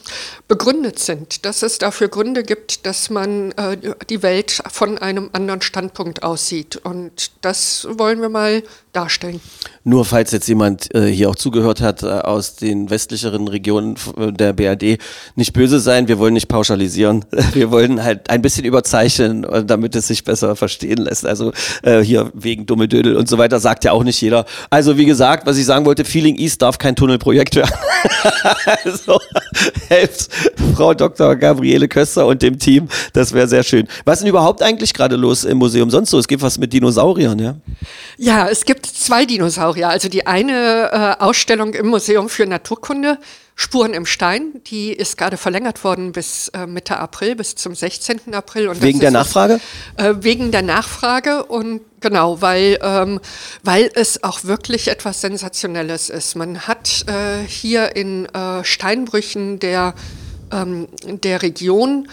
begründet sind, dass es dafür Gründe gibt, dass man äh, die Welt von einem anderen Standpunkt aussieht. Und das wollen wir mal darstellen. Nur falls jetzt jemand äh, hier auch zugehört hat äh, aus den westlicheren Regionen äh, der BRD, nicht böse sein, wir wollen nicht pauschalisieren. Wir wollen halt ein bisschen überzeichnen, äh, damit es sich besser verstehen lässt. Also äh, hier wegen dumme Dödel und so weiter sagt ja auch nicht jeder. Also wie gesagt, was ich sagen wollte, Feeling East darf kein Tunnelprojekt werden. also helft Frau Dr. Gabriele Köster und dem Team, das wäre sehr schön. Was ist denn überhaupt eigentlich gerade los im Museum sonst so? Es gibt was mit Dinosauriern, ja? Ja, es gibt zwei Dinosaurier. Also die eine äh, Ausstellung im Museum für Naturkunde, Spuren im Stein, die ist gerade verlängert worden bis äh, Mitte April, bis zum 16. April. Und Wegen der ist was- Nachfrage? Äh, wegen der Nachfrage und genau, weil, ähm, weil es auch wirklich etwas Sensationelles ist. Man hat äh, hier in äh, Steinbrüchen der, ähm, der Region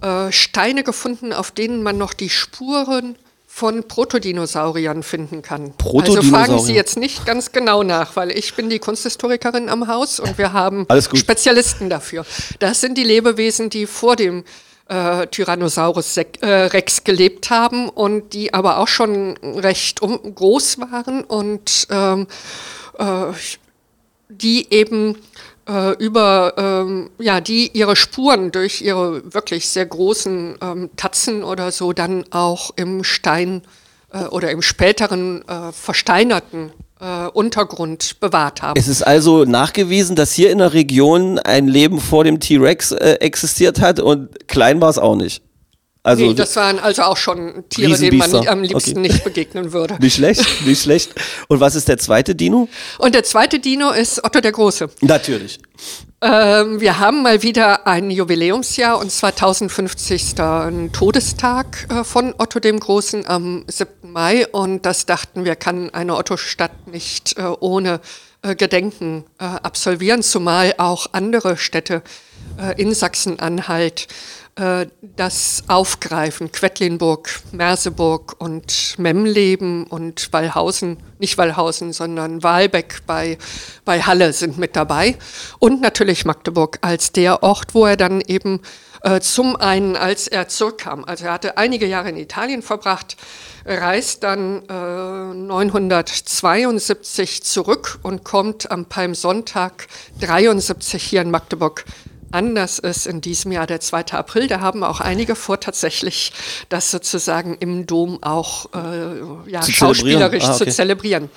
äh, Steine gefunden, auf denen man noch die Spuren von Protodinosauriern finden kann. Also fragen Sie jetzt nicht ganz genau nach, weil ich bin die Kunsthistorikerin am Haus und wir haben. Spezialisten dafür. Das sind die Lebewesen, die vor dem äh, Tyrannosaurus Rex gelebt haben und die aber auch schon recht um, groß waren und ähm, äh, die eben äh, über, ähm, ja, die ihre Spuren durch ihre wirklich sehr großen ähm, Tatzen oder so dann auch im Stein äh, oder im späteren äh, versteinerten äh, Untergrund bewahrt haben. Es ist also nachgewiesen, dass hier in der Region ein Leben vor dem T-Rex äh, existiert hat und klein war es auch nicht. Also nee, das waren also auch schon Tiere, denen man am liebsten Okay. nicht begegnen würde. nicht schlecht, nicht schlecht. Und was ist der zweite Dino? Und der zweite Dino ist Otto der Große. Natürlich. Ähm, wir haben mal wieder ein Jubiläumsjahr und zwar 1050. Todestag äh, von Otto dem Großen am 7. Mai und das dachten wir, kann eine Otto-Stadt nicht äh, ohne äh, Gedenken absolvieren, zumal auch andere Städte in Sachsen-Anhalt das aufgreifen. Quedlinburg, Merseburg und Memleben und Wallhausen, nicht Wallhausen, sondern Wahlbeck bei, bei Halle sind mit dabei. Und natürlich Magdeburg als der Ort, wo er dann eben äh, zum einen, als er zurückkam, also er hatte einige Jahre in Italien verbracht, reist dann äh, 972 zurück und kommt am Palmsonntag 73 hier in Magdeburg Anders ist in diesem Jahr der 2. April. Da haben auch einige vor, tatsächlich das sozusagen im Dom auch äh, ja, Zu schauspielerisch. Ah, okay. zu zelebrieren.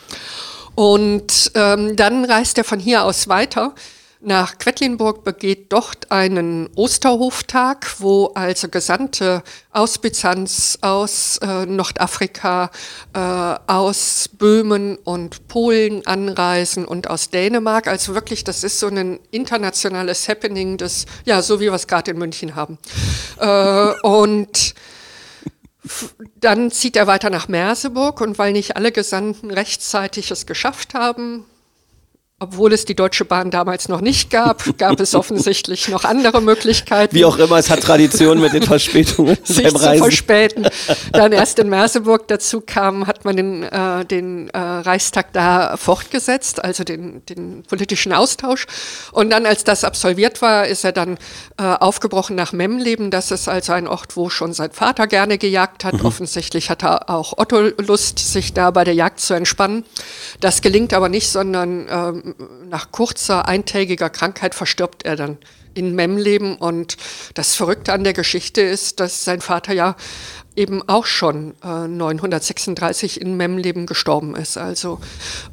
Und ähm, dann reist er von hier aus weiter nach Quedlinburg, begeht dort einen Osterhoftag, wo also Gesandte aus Byzanz, aus äh, Nordafrika, äh, aus Böhmen und Polen anreisen und aus Dänemark. Also wirklich, das ist so ein internationales Happening, das, ja, so wie wir es gerade in München haben. Äh, und dann zieht er weiter nach Merseburg und weil nicht alle Gesandten rechtzeitig es geschafft haben, obwohl es die Deutsche Bahn damals noch nicht gab, gab es offensichtlich noch andere Möglichkeiten. Wie auch immer, es hat Tradition mit den Verspätungen sich beim zu Reisen. verspäten. Dann erst in Merseburg dazu kam, hat man den, äh, den äh, Reichstag da fortgesetzt, also den, den politischen Austausch. Und dann, als das absolviert war, ist er dann äh, aufgebrochen nach Memleben. Das ist also ein Ort, wo schon sein Vater gerne gejagt hat. Offensichtlich hat er auch Otto Lust, sich da bei der Jagd zu entspannen. Das gelingt aber nicht, sondern ähm, nach kurzer eintägiger Krankheit verstirbt er dann in Memleben. Und das Verrückte an der Geschichte ist, dass sein Vater ja eben auch schon äh, 936 in Memleben gestorben ist. Also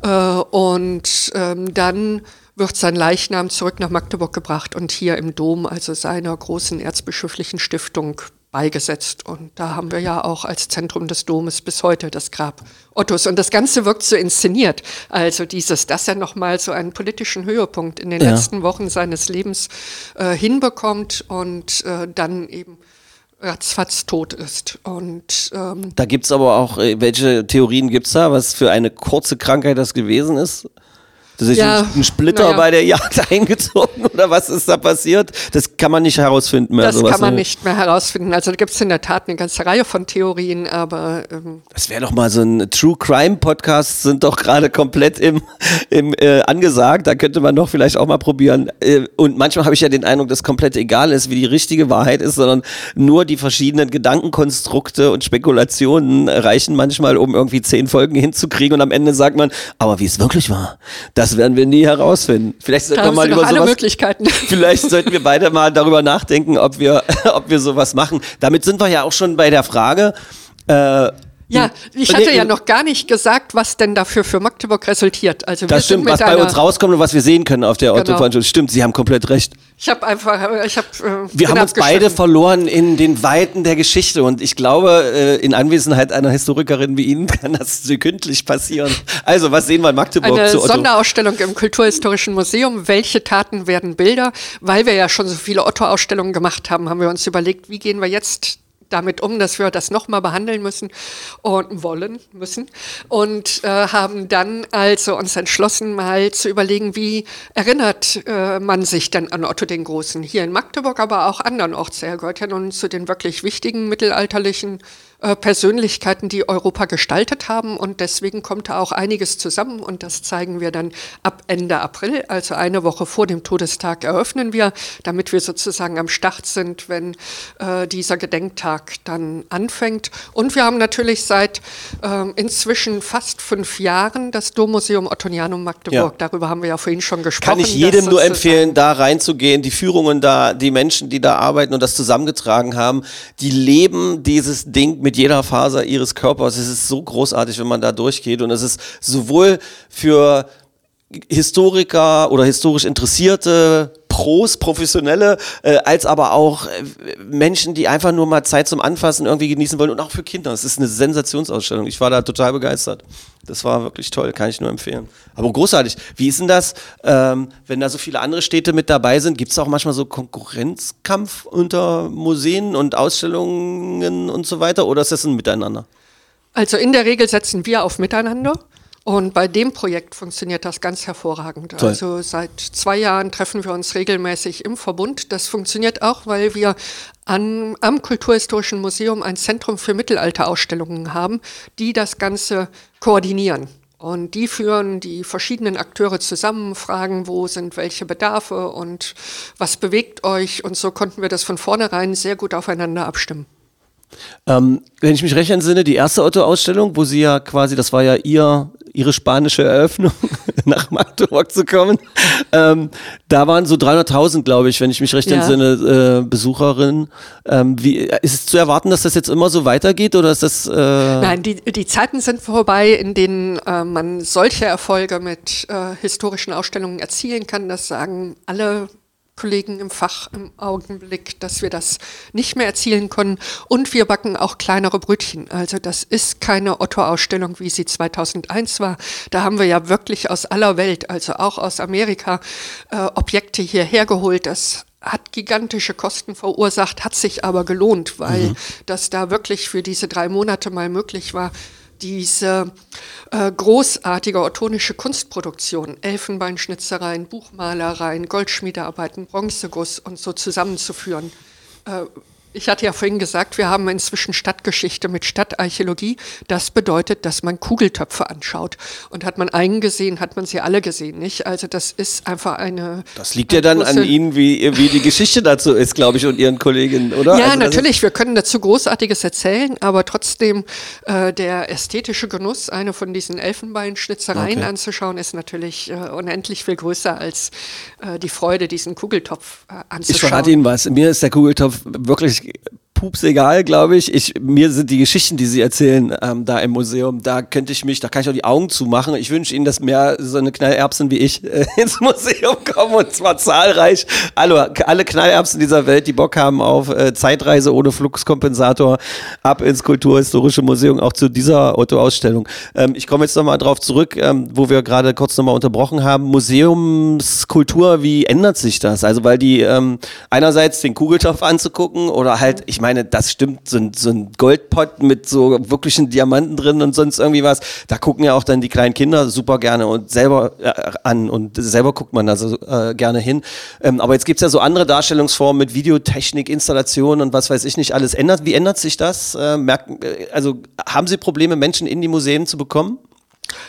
äh, und ähm, dann wird sein Leichnam zurück nach Magdeburg gebracht und hier im Dom, also seiner großen erzbischöflichen Stiftung, beigesetzt. Und da haben wir ja auch als Zentrum des Domes bis heute das Grab Ottos. Und das Ganze wirkt so inszeniert. Also dieses, dass er nochmal so einen politischen Höhepunkt in den Ja. letzten Wochen seines Lebens äh, hinbekommt und äh, dann eben ratzfatz tot ist. Und ähm, Da gibt's aber auch, äh, welche Theorien gibt's da, was für eine kurze Krankheit das gewesen ist? Das ist Ja, ein, Splitter naja. bei der Jagd eingezogen oder was ist da passiert? Das kann man nicht herausfinden mehr. das kann man ne? nicht mehr herausfinden. Also da gibt es in der Tat eine ganze Reihe von Theorien, aber ähm, Das wäre doch mal so ein True Crime Podcast, sind doch gerade komplett im, im äh, angesagt. Da könnte man doch vielleicht auch mal probieren. Äh, und manchmal habe ich ja den Eindruck, dass komplett egal ist, wie die richtige Wahrheit ist, sondern nur die verschiedenen Gedankenkonstrukte und Spekulationen reichen manchmal, um irgendwie zehn Folgen hinzukriegen. Und am Ende sagt man, aber wie es wirklich war, das werden wir nie herausfinden. Vielleicht sollten wir mal über alle sowas Möglichkeiten. Vielleicht sollten wir beide mal darüber nachdenken, ob wir, ob wir sowas machen. Damit sind wir ja auch schon bei der Frage. Äh, Ja, ich Nee, hatte ja noch gar nicht gesagt, was denn dafür für Magdeburg resultiert. Also wir Das stimmt, was bei uns rauskommt und was wir sehen können auf der Genau. Otto-Veranstaltung. Stimmt, Sie haben komplett recht. Ich habe einfach, ich habe. Äh, Wir haben uns beide verloren in den Weiten der Geschichte und ich glaube, äh, in Anwesenheit einer Historikerin wie Ihnen kann das sekündlich passieren. Also, was sehen wir in Magdeburg Eine zu Otto? Sonderausstellung im Kulturhistorischen Museum. Welche Taten werden Bilder? Weil wir ja schon so viele Otto-Ausstellungen gemacht haben, haben wir uns überlegt, wie gehen wir jetzt damit um, dass wir das nochmal behandeln müssen und wollen müssen und äh, haben dann also uns entschlossen, mal zu überlegen, wie erinnert äh, man sich denn an Otto den Großen hier in Magdeburg, aber auch andernorts. Er gehört ja nun zu den wirklich wichtigen mittelalterlichen Persönlichkeiten, die Europa gestaltet haben und deswegen kommt da auch einiges zusammen und das zeigen wir dann ab Ende April, also eine Woche vor dem Todestag eröffnen wir, damit wir sozusagen am Start sind, wenn äh, dieser Gedenktag dann anfängt. Und wir haben natürlich seit ähm, inzwischen fast fünf Jahren das Dommuseum Ottonianum Magdeburg. Ja. Darüber haben wir ja vorhin schon gesprochen. Kann ich jedem nur empfehlen, da reinzugehen, die Führungen da, die Menschen, die da arbeiten und das zusammengetragen haben, die leben dieses Ding mit jeder Faser ihres Körpers. Es ist so großartig, wenn man da durchgeht und es ist sowohl für Historiker oder historisch Interessierte, Pros, Professionelle, äh, als aber auch äh, Menschen, die einfach nur mal Zeit zum Anfassen irgendwie genießen wollen und auch für Kinder. Es ist eine Sensationsausstellung. Ich war da total begeistert. Das war wirklich toll, kann ich nur empfehlen. Aber großartig. Wie ist denn das, ähm, wenn da so viele andere Städte mit dabei sind? Gibt es auch manchmal so Konkurrenzkampf unter Museen und Ausstellungen und so weiter? Oder ist das ein Miteinander? Also in der Regel setzen wir auf Miteinander Und bei dem Projekt funktioniert das ganz hervorragend. Toll. Also seit zwei Jahren treffen wir uns regelmäßig im Verbund. Das funktioniert auch, weil wir an, am Kulturhistorischen Museum ein Zentrum für Mittelalterausstellungen haben, die das Ganze koordinieren. Und die führen die verschiedenen Akteure zusammen, fragen, wo sind welche Bedarfe und was bewegt euch. Und so konnten wir das von vornherein sehr gut aufeinander abstimmen. Ähm, wenn ich mich recht entsinne, die erste Otto-Ausstellung, wo Sie ja quasi, das war ja Ihr, Ihre spanische Eröffnung, nach Magdeburg zu kommen, ähm, da waren so 300.000, glaube ich, wenn ich mich recht Ja. entsinne, äh, Besucherinnen. Ähm, wie, ist es zu erwarten, dass das jetzt immer so weitergeht oder ist das... Äh, Nein, die, die Zeiten sind vorbei, in denen äh, man solche Erfolge mit äh, historischen Ausstellungen erzielen kann. Das sagen alle Kollegen im Fach im Augenblick, dass wir das nicht mehr erzielen können. Und wir backen auch kleinere Brötchen. Also das ist keine Otto-Ausstellung, wie sie 2001 war. Da haben wir ja wirklich aus aller Welt, also auch aus Amerika, äh, Objekte hierher geholt. Das hat gigantische Kosten verursacht, hat sich aber gelohnt, weil das da wirklich für diese drei Monate mal möglich war, diese äh, großartige ottonische Kunstproduktion, Elfenbeinschnitzereien, Buchmalereien, Goldschmiedearbeiten, Bronzeguss und so zusammenzuführen. Äh, ich hatte ja vorhin gesagt, wir haben inzwischen Stadtgeschichte mit Stadtarchäologie. Das bedeutet, dass man Kugeltöpfe anschaut. Und hat man einen gesehen, hat man sie alle gesehen, nicht? Also das ist einfach eine... das liegt ja dann an Ihnen, wie, wie die Geschichte dazu ist, glaube ich, und Ihren Kolleginnen, oder? Ja, Also natürlich, wir können dazu Großartiges erzählen, aber trotzdem äh, der ästhetische Genuss, eine von diesen Elfenbeinschnitzereien Okay. anzuschauen, ist natürlich äh, unendlich viel größer als äh, die Freude, diesen Kugeltopf äh, Ich anzuschauen. verrate Ihnen was. Mir ist der Kugeltopf wirklich think pups egal, glaube ich. ich. Mir sind die Geschichten, die Sie erzählen, ähm, da im Museum, da könnte ich mich, da kann ich auch die Augen zumachen. Ich wünsche Ihnen, dass mehr so eine Knallerbsen wie ich äh, ins Museum kommen und zwar zahlreich. Alle, alle Knallerbsen dieser Welt, die Bock haben auf äh, Zeitreise ohne Fluxkompensator, ab ins Kulturhistorische Museum, auch zu dieser Otto-Ausstellung. Ähm, ich komme jetzt nochmal drauf zurück, ähm, wo wir gerade kurz nochmal unterbrochen haben. Museumskultur, wie ändert sich das? Also, weil die ähm, einerseits den Kugeltopf anzugucken oder halt, ich meine, das stimmt, so ein, so ein Goldpott mit so wirklichen Diamanten drin und sonst irgendwie was, da gucken ja auch dann die kleinen Kinder super gerne und selber äh, an und selber guckt man da so äh, gerne hin. Ähm, aber jetzt gibt's ja so andere Darstellungsformen mit Videotechnik, Installation und was weiß ich nicht alles. Ändert, wie ändert sich das? Äh, merken, äh, also haben Sie Probleme, Menschen in die Museen zu bekommen?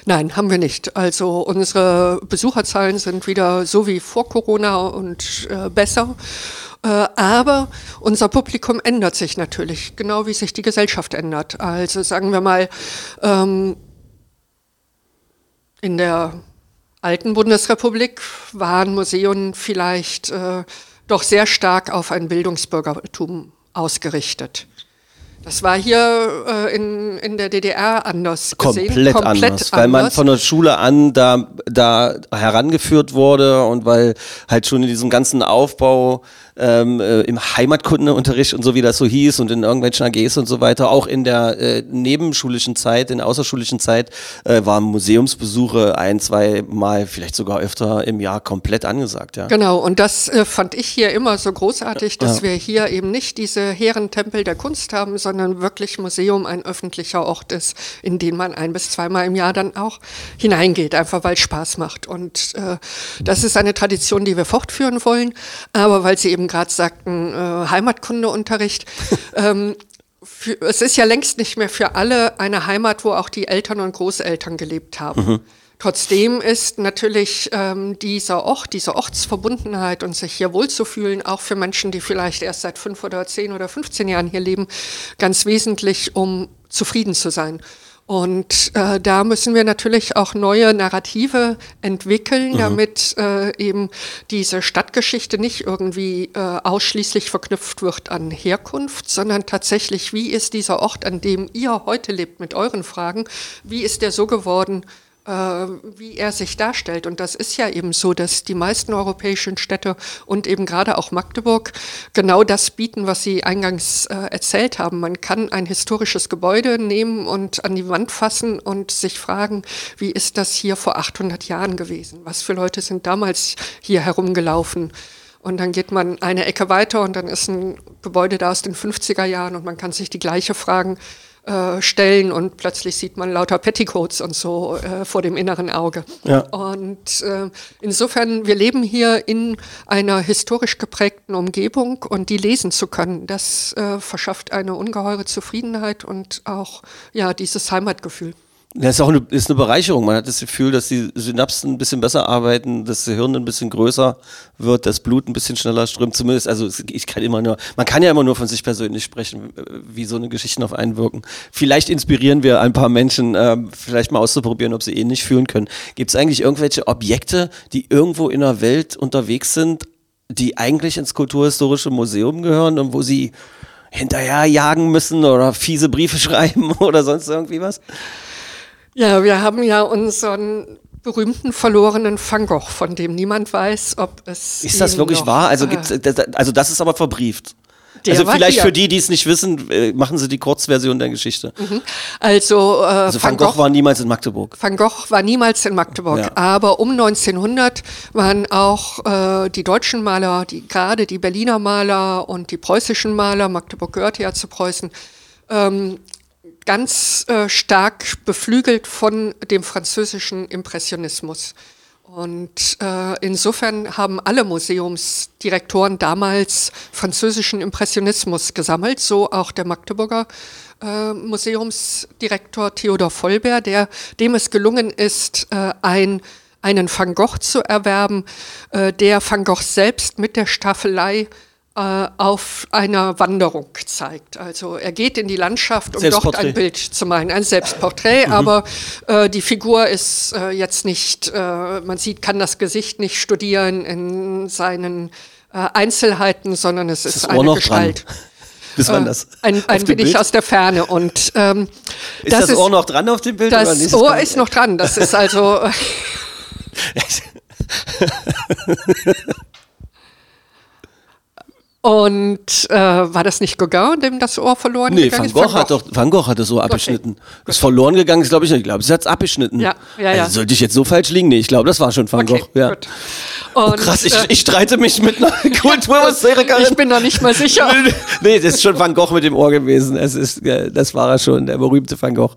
Nein, haben wir nicht. Also unsere Besucherzahlen sind wieder so wie vor Corona und äh, besser. Äh, aber unser Publikum ändert sich natürlich, genau wie sich die Gesellschaft ändert. Also sagen wir mal, ähm, in der alten Bundesrepublik waren Museen vielleicht äh, doch sehr stark auf ein Bildungsbürgertum ausgerichtet. Das war hier äh, in, in der DDR anders gesehen. komplett, anders, weil man anders. von der Schule an da, da herangeführt wurde und weil halt schon in diesem ganzen Aufbau ähm, äh, im Heimatkundeunterricht und so wie das so hieß und in irgendwelchen AGs und so weiter, auch in der äh, nebenschulischen Zeit, in der außerschulischen Zeit, äh, waren Museumsbesuche ein, zwei Mal, vielleicht sogar öfter im Jahr komplett angesagt, ja. Genau, und das äh, fand ich hier immer so großartig, dass wir hier eben nicht diese Herrentempel der Kunst haben, sondern wirklich Museum ein öffentlicher Ort ist, in den man ein bis zweimal im Jahr dann auch hineingeht, einfach weil es Spaß macht. Und äh, das ist eine Tradition, die wir fortführen wollen. Aber weil Sie eben gerade sagten, äh, Heimatkundeunterricht, ähm, für, es ist ja längst nicht mehr für alle eine Heimat, wo auch die Eltern und Großeltern gelebt haben. Trotzdem ist natürlich ähm, dieser Ort, diese Ortsverbundenheit und sich hier wohlzufühlen, auch für Menschen, die vielleicht erst seit fünf oder zehn oder 15 Jahren hier leben, ganz wesentlich, um zufrieden zu sein. Und äh, da müssen wir natürlich auch neue Narrative entwickeln, damit äh, eben diese Stadtgeschichte nicht irgendwie äh, ausschließlich verknüpft wird an Herkunft, sondern tatsächlich, wie ist dieser Ort, an dem ihr heute lebt mit euren Fragen, wie ist der so geworden, wie er sich darstellt. Und das ist ja eben so, dass die meisten europäischen Städte und eben gerade auch Magdeburg genau das bieten, was Sie eingangs äh, erzählt haben. Man kann ein historisches Gebäude nehmen und an die Wand fassen und sich fragen, wie ist das hier vor 800 Jahren gewesen? Was für Leute sind damals hier herumgelaufen? Und dann geht man eine Ecke weiter und dann ist ein Gebäude da aus den 50er Jahren und man kann sich die gleiche Fragen äh, stellen und plötzlich sieht man lauter Petticoats und so äh, vor dem inneren Auge. Ja. Und äh, insofern, wir leben hier in einer historisch geprägten Umgebung und die lesen zu können, das äh, verschafft eine ungeheure Zufriedenheit und auch ja dieses Heimatgefühl. Das ist auch eine, ist eine Bereicherung. Man hat das Gefühl, dass die Synapsen ein bisschen besser arbeiten, das Gehirn ein bisschen größer wird, das Blut ein bisschen schneller strömt. Zumindest, also ich kann immer nur, man kann ja immer nur von sich persönlich sprechen, wie so eine Geschichten auf einen wirken. Vielleicht inspirieren wir ein paar Menschen, äh, vielleicht mal auszuprobieren, ob sie ähnlich fühlen können. Gibt es eigentlich irgendwelche Objekte, die irgendwo in der Welt unterwegs sind, die eigentlich ins Kulturhistorische Museum gehören und wo sie hinterher jagen müssen oder fiese Briefe schreiben oder sonst irgendwie was? Ja, wir haben ja unseren berühmten verlorenen Van Gogh, von dem niemand weiß, ob es. Ist das wirklich noch, wahr? Also, äh, gibt's, das- also das ist aber verbrieft. Also vielleicht hier. für die, die es nicht wissen, äh, machen Sie die Kurzversion der Geschichte. Also, äh, Also Van Gogh war niemals in Magdeburg. Van Gogh war niemals in Magdeburg, Ja. aber um 1900 waren auch äh, die deutschen Maler, die, gerade die Berliner Maler und die preußischen Maler, Magdeburg gehörte ja zu Preußen, ähm, ganz äh, stark beflügelt von dem französischen Impressionismus. Und äh, insofern haben alle Museumsdirektoren damals französischen Impressionismus gesammelt, so auch der Magdeburger äh, Museumsdirektor Theodor Vollber, der, dem es gelungen ist, äh, ein, einen Van Gogh zu erwerben, äh, der Van Gogh selbst mit der Staffelei auf einer Wanderung zeigt. Also er geht in die Landschaft, um dort ein Bild zu malen, ein Selbstporträt, aber äh, die Figur ist äh, jetzt nicht, äh, man sieht, kann das Gesicht nicht studieren in seinen äh, Einzelheiten, sondern es ist, das eine Gestalt. dran? Bis wann das? Ein, ein wenig Bild? aus der Ferne und ähm, Ist das, Ohr noch dran auf dem Bild? das? Ohr ist noch dran. Das ist also äh, und äh, war das nicht Gauguin, dem das Ohr verloren Nee, gegangen Van ist? Gogh, hat doch, Van Gogh hat das so abgeschnitten. Ist verloren gegangen, ist glaube ich nicht. Ich glaube, sie hat es abgeschnitten. Ja, ja, ja. Also sollte ich jetzt so falsch liegen? Nee, ich glaube, das war schon Van Okay, Gogh. Ja. gut. Oh, Und, krass, ich, äh, ich streite mich mit einer Kulturhistorikerin. ich bin da nicht mal sicher. nee, das ist schon Van Gogh mit dem Ohr gewesen. Es ist, äh, das war er schon, der berühmte Van Gogh.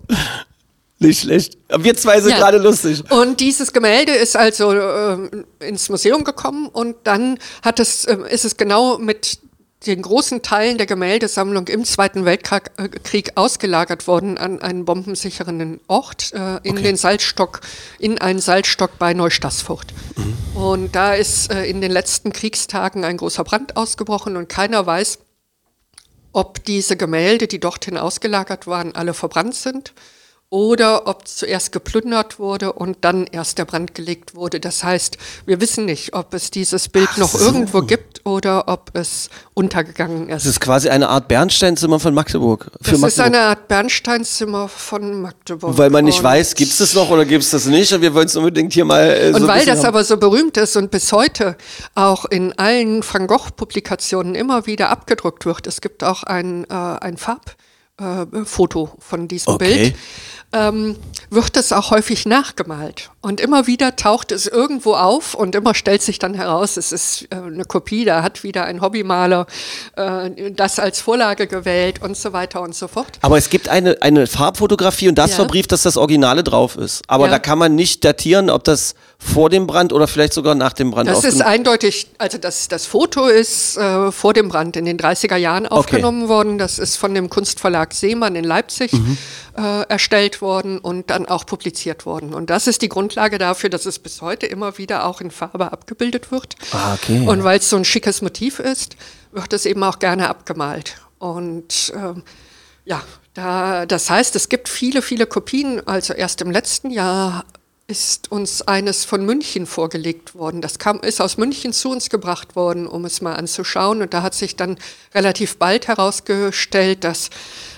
Nicht schlecht. Aber wir zwei sind Ja. gerade lustig. Und dieses Gemälde ist also ähm, ins Museum gekommen und dann hat es, ähm, ist es genau mit den großen Teilen der Gemäldesammlung im Zweiten Weltkrieg äh, ausgelagert worden an einen bombensicheren Ort äh, in den Salzstock, in einen Salzstock bei Neustassfurt. Und da ist äh, in den letzten Kriegstagen ein großer Brand ausgebrochen und keiner weiß, ob diese Gemälde, die dorthin ausgelagert waren, alle verbrannt sind oder ob zuerst geplündert wurde und dann erst der Brand gelegt wurde. Das heißt, wir wissen nicht, ob es dieses Bild noch so. irgendwo gibt oder ob es untergegangen ist. Das ist quasi eine Art Bernsteinzimmer von Magdeburg. Für Das ist eine Art Bernsteinzimmer von Magdeburg. Weil man nicht Und- weiß, gibt es das noch oder gibt es das nicht? Und wir wollen es unbedingt hier mal äh, so Und ein weil das haben. aber so berühmt ist und bis heute auch in allen Van Gogh-Publikationen immer wieder abgedruckt wird, es gibt auch ein, äh, ein Farbfoto äh, Foto von diesem Okay. Bild, ähm, wird es auch häufig nachgemalt. Und immer wieder taucht es irgendwo auf und immer stellt sich dann heraus, es ist äh, eine Kopie, da hat wieder ein Hobbymaler äh, das als Vorlage gewählt und so weiter und so fort. Aber es gibt eine, eine Farbfotografie und das Ja. verbrieft, dass das Originale drauf ist. Aber Ja. da kann man nicht datieren, ob das vor dem Brand oder vielleicht sogar nach dem Brand Das ist eindeutig, also das, das Foto ist äh, vor dem Brand in den 30er Jahren aufgenommen worden. Das ist von dem Kunstverlag Seemann in Leipzig Mhm. äh, erstellt worden und dann auch publiziert worden. Und das ist die Grundlage dafür, dass es bis heute immer wieder auch in Farbe abgebildet wird. Ah, okay. Und weil es so ein schickes Motiv ist, wird es eben auch gerne abgemalt. Und ähm, ja, da, das heißt, es gibt viele, viele Kopien. Also erst im letzten Jahr ist uns eines von München vorgelegt worden. Das kam, ist aus München zu uns gebracht worden, um es mal anzuschauen. Und da hat sich dann relativ bald herausgestellt, dass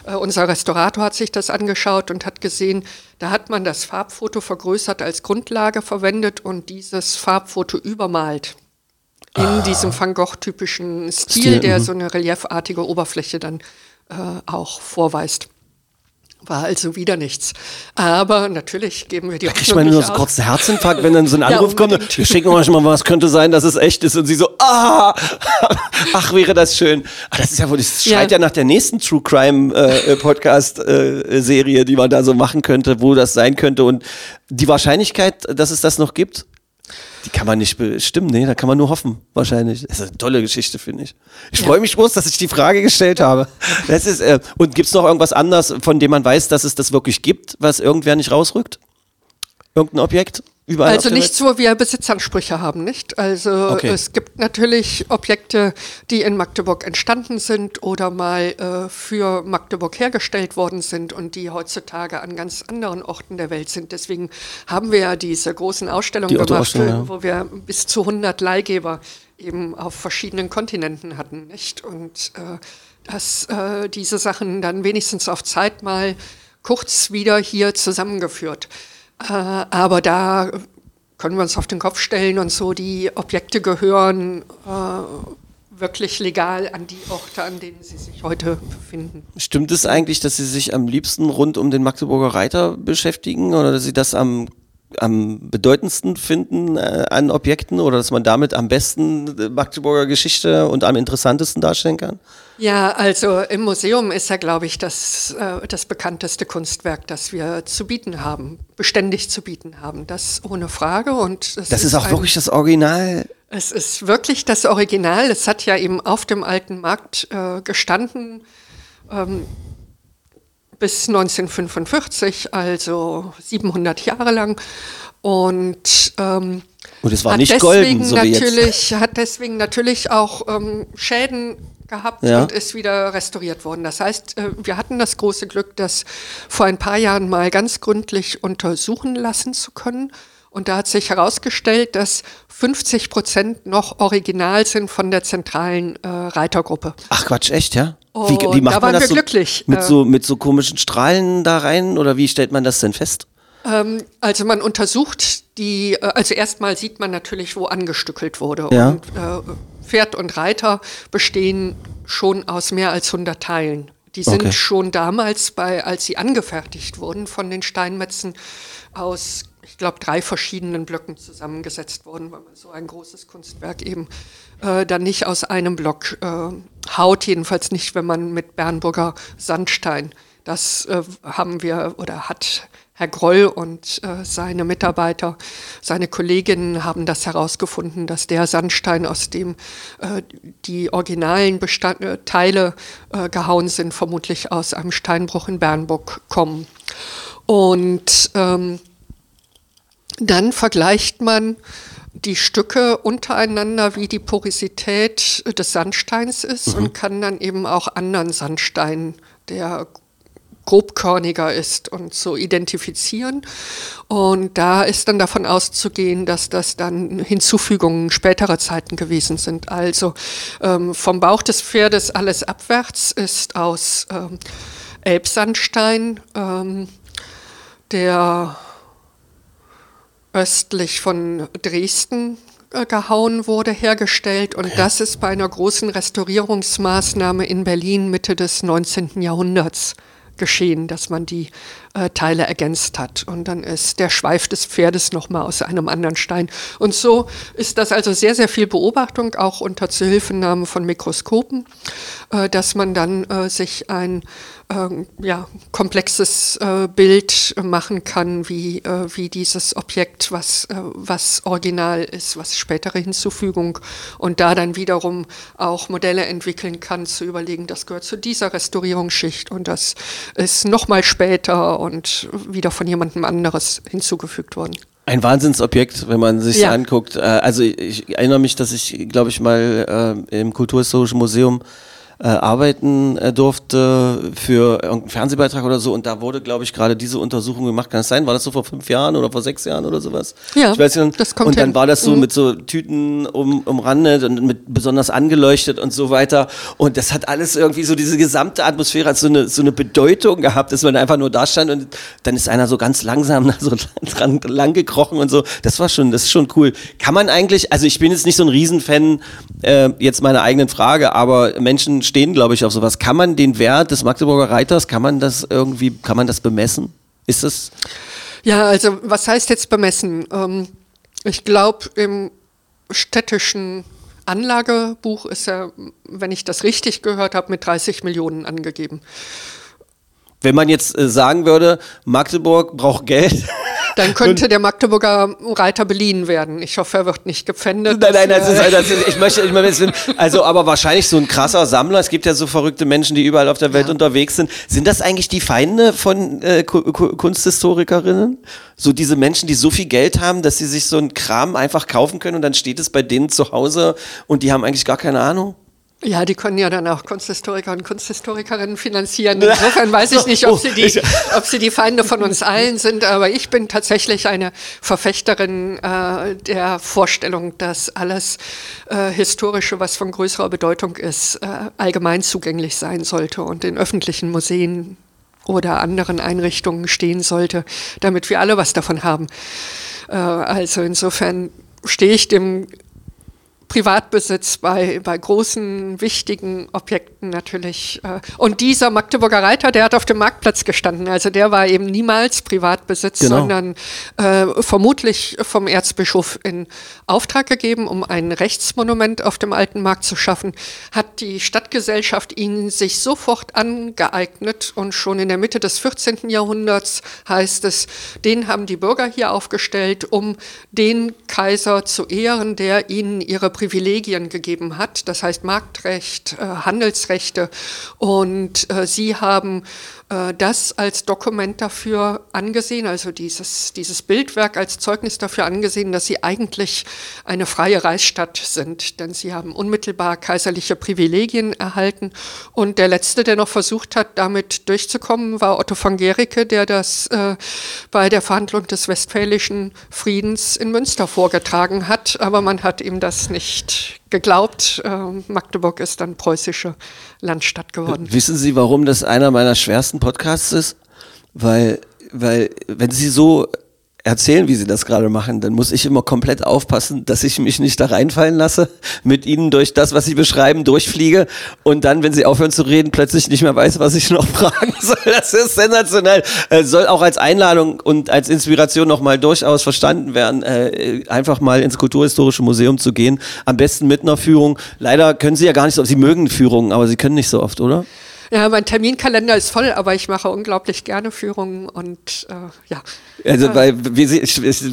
äh, unser Restaurator hat sich das angeschaut und hat gesehen, da hat man das Farbfoto vergrößert als Grundlage verwendet und dieses Farbfoto übermalt in diesem Van Gogh-typischen Stil, Stil, der mhm. so eine reliefartige Oberfläche dann äh, auch vorweist. War also wieder nichts. Aber natürlich geben wir die Da kriegt man nur so auf. kurz einen Herzinfarkt, wenn dann so ein Ja, Anruf kommt. unbedingt. Wir schicken euch mal was, könnte sein, dass es echt ist. Und sie so, ah, ach, wäre das schön. Ah, das ist ja wohl, das Ja. schreit ja nach der nächsten True Crime äh, äh, Podcast äh, Serie, die man da so machen könnte, wo das sein könnte. Und die Wahrscheinlichkeit, dass es das noch gibt, die kann man nicht bestimmen, nee, da kann man nur hoffen, wahrscheinlich. Das ist eine tolle Geschichte, finde ich. Ich freue mich groß, dass ich die Frage gestellt habe. Das ist, äh, und gibt es noch irgendwas anderes, von dem man weiß, dass es das wirklich gibt, was irgendwer nicht rausrückt? Irgendein Objekt? Überall Also nichts, wo wir Besitzansprüche haben, nicht? Also Okay. es gibt natürlich Objekte, die in Magdeburg entstanden sind oder mal äh, für Magdeburg hergestellt worden sind und die heutzutage an ganz anderen Orten der Welt sind. Deswegen haben wir ja diese großen Ausstellungen Die gemacht, ja. wo wir bis zu 100 Leihgeber eben auf verschiedenen Kontinenten hatten, nicht? Und äh, dass äh, diese Sachen dann wenigstens auf Zeit mal kurz wieder hier zusammengeführt. Äh, aber da können wir uns auf den Kopf stellen und so, die Objekte gehören äh, wirklich legal an die Orte, an denen sie sich heute befinden. Stimmt es eigentlich, dass Sie sich am liebsten rund um den Magdeburger Reiter beschäftigen oder dass Sie das am, am bedeutendsten finden äh, an Objekten oder dass man damit am besten äh, Magdeburger Geschichte und am interessantesten darstellen kann? Ja, also im Museum ist ja, glaube ich, das, äh, das bekannteste Kunstwerk, das wir zu bieten haben, beständig zu bieten haben. Das ohne Frage. Und das, Das ist auch ein- wirklich das Original. Es ist wirklich das Original. Es hat ja eben auf dem alten Markt äh, gestanden ähm, bis 1945, also 700 Jahre lang. Und, ähm, Und es war nicht golden, so wie jetzt. natürlich, hat deswegen natürlich auch ähm, Schäden gehabt Ja. und ist wieder restauriert worden. Das heißt, äh, wir hatten das große Glück, das vor ein paar Jahren mal ganz gründlich untersuchen lassen zu können. Und da hat sich herausgestellt, dass 50 Prozent noch original sind von der zentralen äh, Reitergruppe. Ach Quatsch, echt, ja? Und wie, wie macht da man waren das wir so, glücklich. Mit, Äh, so, mit so komischen Strahlen da rein oder wie stellt man das denn fest? Ähm, also man untersucht die, äh, also erstmal sieht man natürlich, wo angestückelt wurde. Ja. Und äh, Pferd und Reiter bestehen schon aus mehr als 100 Teilen. Die sind Okay. schon damals, bei, als sie angefertigt wurden von den Steinmetzen, aus, ich glaube, drei verschiedenen Blöcken zusammengesetzt worden, weil man so ein großes Kunstwerk eben äh, dann nicht aus einem Block äh, haut, jedenfalls nicht, wenn man mit Bernburger Sandstein. Das äh, haben wir oder hat Herr Groll und äh, seine Mitarbeiter, seine Kolleginnen haben das herausgefunden, dass der Sandstein, aus dem äh, die originalen Bestand äh, Teile gehauen sind, vermutlich aus einem Steinbruch in Bernburg kommen. Und ähm, dann vergleicht man die Stücke untereinander, wie die Porosität des Sandsteins ist und kann dann eben auch anderen Sandstein, der grobkörniger ist und so identifizieren. Und da ist dann davon auszugehen, dass das dann Hinzufügungen späterer Zeiten gewesen sind. Also ähm, vom Bauch des Pferdes alles abwärts ist aus ähm, Elbsandstein, ähm, der östlich von Dresden äh, gehauen wurde, hergestellt. Und das ist bei einer großen Restaurierungsmaßnahme in Berlin Mitte des 19. Jahrhunderts geschehen, dass man die äh, Teile ergänzt hat. Und dann ist der Schweif des Pferdes nochmal aus einem anderen Stein. Und so ist das also sehr, sehr viel Beobachtung, auch unter Zuhilfenahme von Mikroskopen, äh, dass man dann äh, sich ein ja, komplexes äh, Bild machen kann, wie, äh, wie dieses Objekt, was, äh, was original ist, was spätere Hinzufügung und da dann wiederum auch Modelle entwickeln kann, zu überlegen, das gehört zu dieser Restaurierungsschicht und das ist nochmal später und wieder von jemandem anderes hinzugefügt worden. Ein Wahnsinnsobjekt, wenn man sich Ja. anguckt. Äh, also ich, ich erinnere mich, dass ich, glaube ich, mal äh, im Kulturhistorischen Museum äh, arbeiten äh, durfte für irgendeinen Fernsehbeitrag oder so und da wurde, glaube ich, gerade diese Untersuchung gemacht. Kann es sein? War das so vor fünf Jahren oder vor sechs Jahren oder sowas? Ja, ich weiß nicht. das kommt Und dann hin. war das so Mhm. mit so Tüten um, umrandet und mit besonders angeleuchtet und so weiter. Und das hat alles irgendwie so diese gesamte Atmosphäre hat so eine, so eine Bedeutung gehabt, dass man einfach nur da stand und dann ist einer so ganz langsam da so dran lang gekrochen und so. Das war schon, das ist schon cool. Kann man eigentlich, also ich bin jetzt nicht so ein Riesenfan, äh, jetzt meine eigenen Frage, aber Menschen stehen, glaube ich, auf sowas. Kann man den Wert des Magdeburger Reiters, kann man das irgendwie, kann man das bemessen? Ist das? Ja, also was heißt jetzt bemessen? Ähm, ich glaube, im städtischen Anlagebuch ist er, wenn ich das richtig gehört habe, mit 30 Millionen angegeben. Wenn man jetzt äh, sagen würde, Magdeburg braucht Geld. Dann könnte der Magdeburger Reiter beliehen werden. Ich hoffe, er wird nicht gepfändet. Nein, nein, das ist, das ist, ich möchte, ich möchte, also aber wahrscheinlich so ein krasser Sammler. Es gibt ja so verrückte Menschen, die überall auf der Welt Ja. unterwegs sind. Sind das eigentlich die Feinde von äh, Ku- Ku- Kunsthistorikerinnen? So diese Menschen, die so viel Geld haben, dass sie sich so einen Kram einfach kaufen können und dann steht es bei denen zu Hause und die haben eigentlich gar keine Ahnung? Ja, die können ja dann auch Kunsthistoriker und Kunsthistorikerinnen finanzieren. Insofern weiß ich nicht, ob sie, die, ob sie die Feinde von uns allen sind, aber ich bin tatsächlich eine Verfechterin äh, der Vorstellung, dass alles äh, Historische, was von größerer Bedeutung ist, äh, allgemein zugänglich sein sollte und in öffentlichen Museen oder anderen Einrichtungen stehen sollte, damit wir alle was davon haben. Äh, also insofern stehe ich dem Privatbesitz bei, bei großen, wichtigen Objekten natürlich. äh, Und dieser Magdeburger Reiter, der hat auf dem Marktplatz gestanden. Also der war eben niemals Privatbesitz, Genau. sondern äh, vermutlich vom Erzbischof in Auftrag gegeben, um ein Rechtsmonument auf dem alten Markt zu schaffen. Hat die Stadtgesellschaft ihn sich sofort angeeignet und schon in der Mitte des 14. Jahrhunderts heißt es, den haben die Bürger hier aufgestellt, um den Kaiser zu ehren, der ihnen ihre Privilegien gegeben hat, das heißt Marktrecht, äh, Handelsrechte. Und äh, sie haben das als Dokument dafür angesehen, also dieses, dieses Bildwerk als Zeugnis dafür angesehen, dass sie eigentlich eine freie Reichsstadt sind, denn sie haben unmittelbar kaiserliche Privilegien erhalten. Und der letzte, der noch versucht hat, damit durchzukommen, war Otto von Gericke, der das äh, bei der Verhandlung des Westfälischen Friedens in Münster vorgetragen hat, aber man hat ihm das nicht geglaubt. Äh, Magdeburg ist dann preußische Landstadt geworden. Wissen Sie, warum das einer meiner schwersten Podcasts ist? Weil, weil, wenn Sie so erzählen, wie Sie das gerade machen, dann muss ich immer komplett aufpassen, dass ich mich nicht da reinfallen lasse, mit Ihnen durch das, was Sie beschreiben, durchfliege und dann, wenn Sie aufhören zu reden, plötzlich nicht mehr weiß, was ich noch fragen soll. Das ist sensationell. Äh, soll auch als Einladung und als Inspiration nochmal durchaus verstanden werden, äh, einfach mal ins Kulturhistorische Museum zu gehen. Am besten mit einer Führung. Leider können Sie ja gar nicht so Sie mögen Führungen, aber Sie können nicht so oft, oder? Ja, mein Terminkalender ist voll, aber ich mache unglaublich gerne Führungen und äh, ja. Also, weil, wie sie,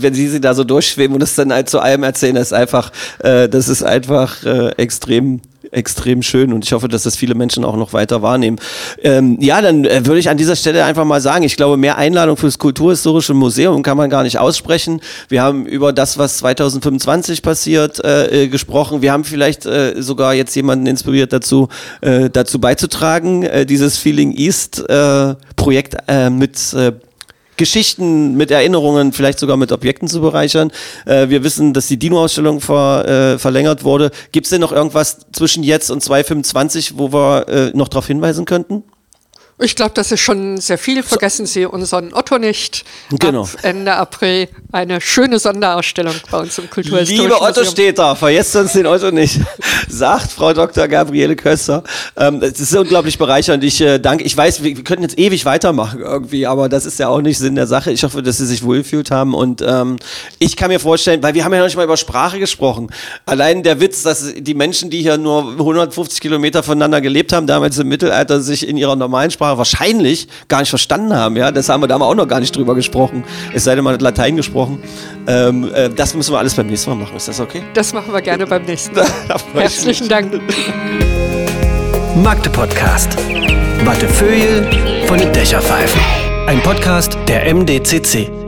wenn sie sie da so durchschweben und es dann halt zu allem erzählen, das ist einfach, äh, das ist einfach äh, extrem, extrem schön und ich hoffe, dass das viele Menschen auch noch weiter wahrnehmen. Ähm, ja, dann äh, würde ich an dieser Stelle einfach mal sagen, ich glaube, mehr Einladung fürs Kulturhistorische Museum kann man gar nicht aussprechen. Wir haben über das, was 2025 passiert, äh, äh, gesprochen. Wir haben vielleicht äh, sogar jetzt jemanden inspiriert dazu, äh, dazu beizutragen, äh, dieses Feeling East Projekt mit Geschichten, mit Erinnerungen, vielleicht sogar mit Objekten zu bereichern. Äh, wir wissen, dass die Dino-Ausstellung ver, äh, verlängert wurde. Gibt es denn noch irgendwas zwischen jetzt und 2025, wo wir äh, noch darauf hinweisen könnten? Ich glaube, das ist schon sehr viel. Vergessen Sie unseren Otto nicht. Genau. Ab Ende April eine schöne Sonderausstellung bei uns im Kulturhistorischen Liebe Otto Museum. Steter, vergesst uns den Otto nicht, sagt Frau Dr. Gabriele Köster. Ähm, es ist unglaublich bereichernd. Ich äh, danke. Ich weiß, wir, wir könnten jetzt ewig weitermachen irgendwie, aber das ist ja auch nicht Sinn der Sache. Ich hoffe, dass Sie sich wohlgefühlt haben und ähm, ich kann mir vorstellen, weil wir haben ja noch nicht mal über Sprache gesprochen. Allein der Witz, dass die Menschen, die hier nur 150 Kilometer voneinander gelebt haben, damals im Mittelalter, sich in ihrer normalen Sprache wahrscheinlich gar nicht verstanden haben. Ja, das haben wir da haben wir auch noch gar nicht drüber gesprochen. Es sei denn, man hat Latein gesprochen. Ähm, äh, das müssen wir alles beim nächsten Mal machen. Ist das okay? Das machen wir gerne beim nächsten Mal. Herzlichen. Dank. Magde Podcast. Wattefeuille von den Dächerpfeifen. Ein Podcast der MDCC.